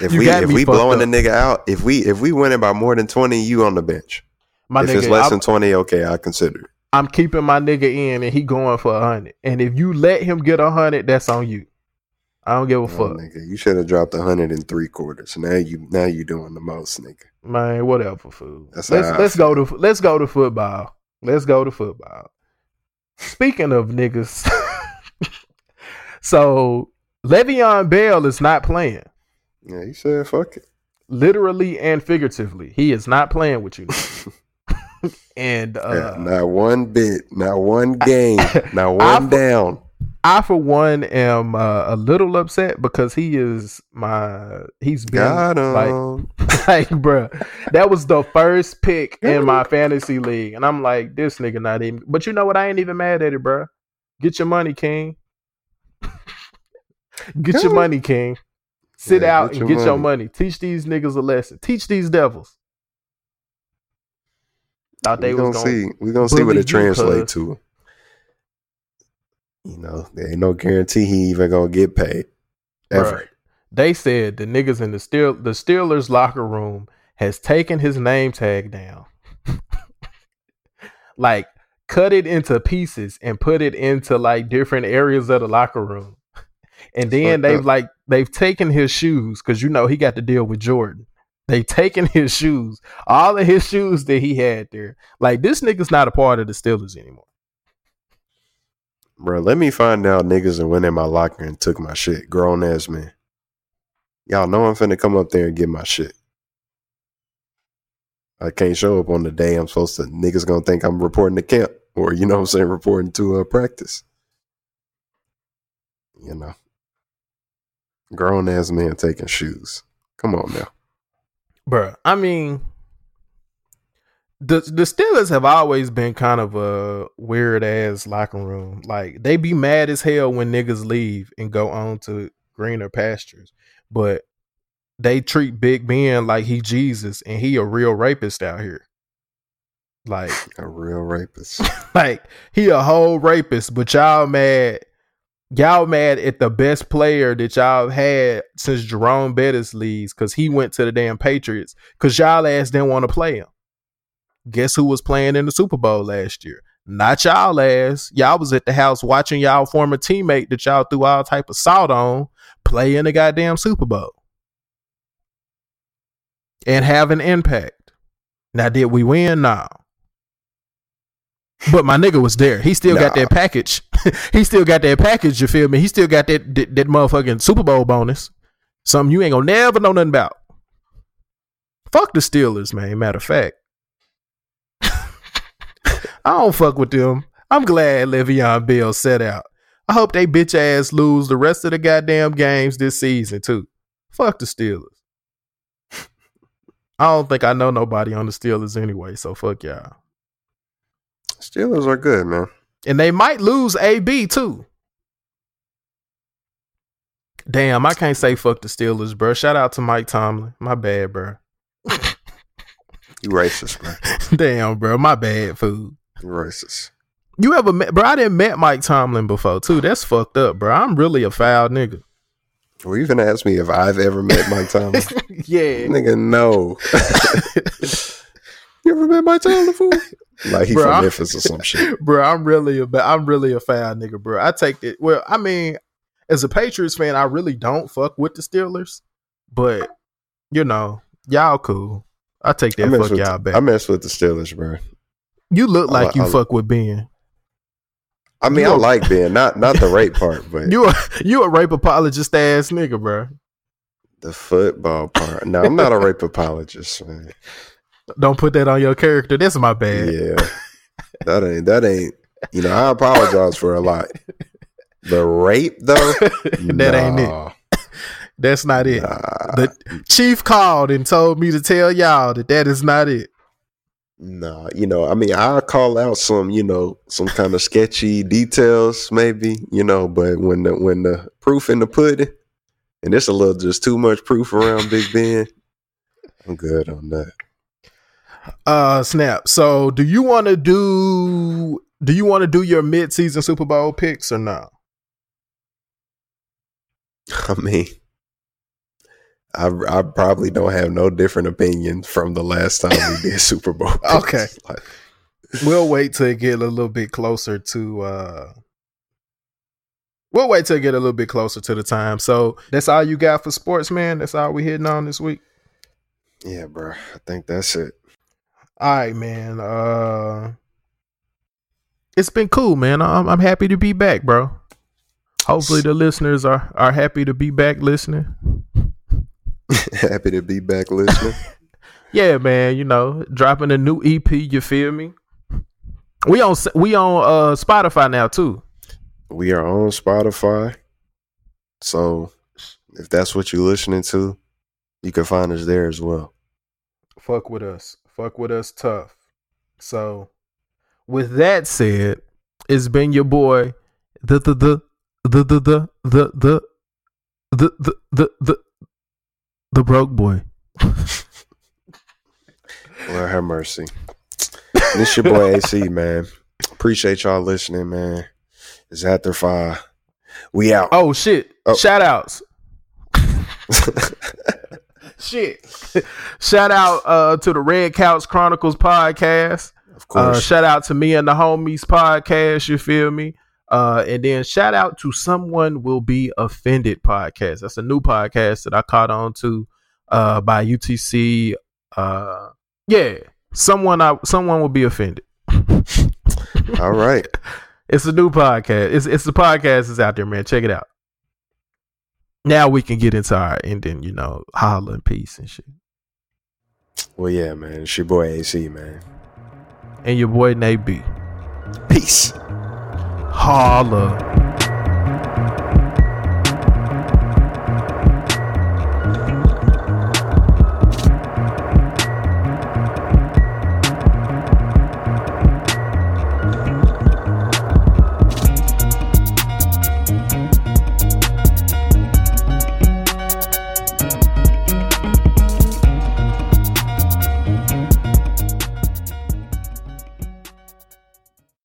If You we if we blowing up. the nigga out, if we if we winning by more than twenty, you on the bench. My if nigga, it's less I'm- than twenty, okay, I consider it. I'm keeping my nigga in and he going for a hundred. And if you let him get a hundred, that's on you. I don't give a Oh, fuck. nigga, you should have dropped a hundred and three quarters. Now you now you doing the most, nigga. Man, whatever, fool. That's let's let's go to let's go to football. Let's go to football. Speaking of niggas, so Le'Veon Bell is not playing, Yeah, you said fuck it. literally and figuratively. He is not playing with you. and Yeah, uh, not one bit, not one game, not I one fu- down. I, for one, am uh, a little upset because he is my. He's been Got like him. like, bruh, that was the first pick in my fantasy league, and I'm like, this nigga not even. But you know what? I ain't even mad at it, bruh. Get your money, King. get your money, King. Sit Yeah, out get and your get your money. money. Teach these niggas a lesson. Teach these devils. Thought they we was gonna see. We gonna see what it translates to. You know, there ain't no guarantee he even gonna get paid ever. Bruh, They said the niggas in the Steel the Steelers locker room has taken his name tag down. like cut it into pieces and put it into like different areas of the locker room. And then they've like they've taken his shoes because you know he got to deal with Jordan. They taken his shoes, all of his shoes that he had there. Like this nigga's not a part of the Steelers anymore. Bro, let me find out niggas and went in my locker and took my shit. Grown ass man. Y'all know I'm finna come up there and get my shit. I can't show up on the day I'm supposed to. Niggas gonna think I'm reporting to camp or, you know what I'm saying, reporting to uh, practice. You know. Grown ass man taking shoes. Come on now. Bruh, I mean, the the Steelers have always been kind of a weird ass locker room. Like they be mad as hell when niggas leave and go on to greener pastures, but they treat Big Ben like he Jesus and he a real rapist out here. Like, A real rapist. like he a whole rapist, but y'all mad. Y'all mad at the best player that y'all had since Jerome Bettis leaves because he went to the damn Patriots because y'all ass didn't want to play him. Guess who was playing in the Super Bowl last year? Not y'all ass. Y'all was at the house watching y'all former teammate that y'all threw all type of salt on play in the goddamn Super Bowl and have an impact. Now, did we win? No. But my nigga was there. He still got that package. he still got that package. You feel me? He still got that that, that motherfucking Super Bowl bonus. Something you ain't gonna never know nothing about. Fuck the Steelers, man. Matter of fact, I don't fuck with them. I'm glad Le'Veon Bell set out. I hope they bitch ass lose the rest of the goddamn games this season too. Fuck the Steelers. I don't think I know nobody on the Steelers anyway, so fuck y'all. Steelers are good, man. And they might lose AB too. Damn, I can't say fuck the Steelers, bro. Shout out to Mike Tomlin. My bad, bro. You racist, man. Damn, bro. My bad, food. You racist. You ever met, bro? I didn't met Mike Tomlin before too. That's fucked up, bro. I'm really a foul nigga. Were you gonna ask me if I've ever met Mike Tomlin? yeah, Nigga, no. you ever met Mike Tomlin fool? Like he Bro, from I'm- Memphis or some shit. bro. I'm really a, I'm really a foul nigga, bro. I take it. Well, I mean, as a Patriots fan, I really don't fuck with the Steelers, but you know, y'all cool. I take that mess, fuck y'all back. I mess with the Steelers, bro. you look like li- you I- fuck with Ben. I mean, You I a- like Ben, not not the rape part, but You a you a rape apologist ass nigga, bro. the football part. No, I'm not a rape apologist, man. Don't put that on your character. That's my bad. Yeah, that ain't that ain't. You know, I apologize for a lot. The rape though, That ain't it. That's not it. nah. The chief called and told me to tell y'all that that is not it. No, you know, I mean, I'll call out some, you know, some kind of sketchy details, maybe, you know, but when the when the proof in the pudding, and there's a little just too much proof around Big Ben, I'm good on that. Uh, snap. So, do you want to do? Do you want to do your mid-season Super Bowl picks or no? I mean, I I probably don't have no different opinion from the last time we did Super Bowl. picks. Okay. Like, we'll wait till it get a little bit closer to uh we'll wait till it get a little bit closer to the time so that's all you got for sports man that's all we hitting on this week Yeah, bro. I think that's it. All right man uh it's been cool man i'm, I'm happy to be back bro hopefully the listeners are are happy to be back listening Happy to be back listening. yeah man you know dropping a new ep you feel me we on we on uh spotify now too we are on Spotify. So if that's what you're listening to, you can find us there as well. fuck with us. Fuck with us tough. So with that said, it's been your boy, the the the the the the the the the the the the, the broke boy. Lord have mercy. this your boy Acee, man. Appreciate y'all listening, man. It's after five. We out. Oh shit. Oh. Shout outs. Shit. Shout out uh to the Red Couch Chronicles podcast. of course. Uh, shout out to me and the homies podcast. You feel me? Uh, and then shout out to someone will be offended podcast. That's a new podcast that I caught on to uh, by UTC. Uh, yeah, someone I someone will be offended. All right. It's a new podcast. It's it's the podcast is out there, man. Check it out. Now we can get into our ending, you know holla and peace and shit. Well, yeah, man. It's your boy Acee, man. And your boy N8-B. Peace. Holla.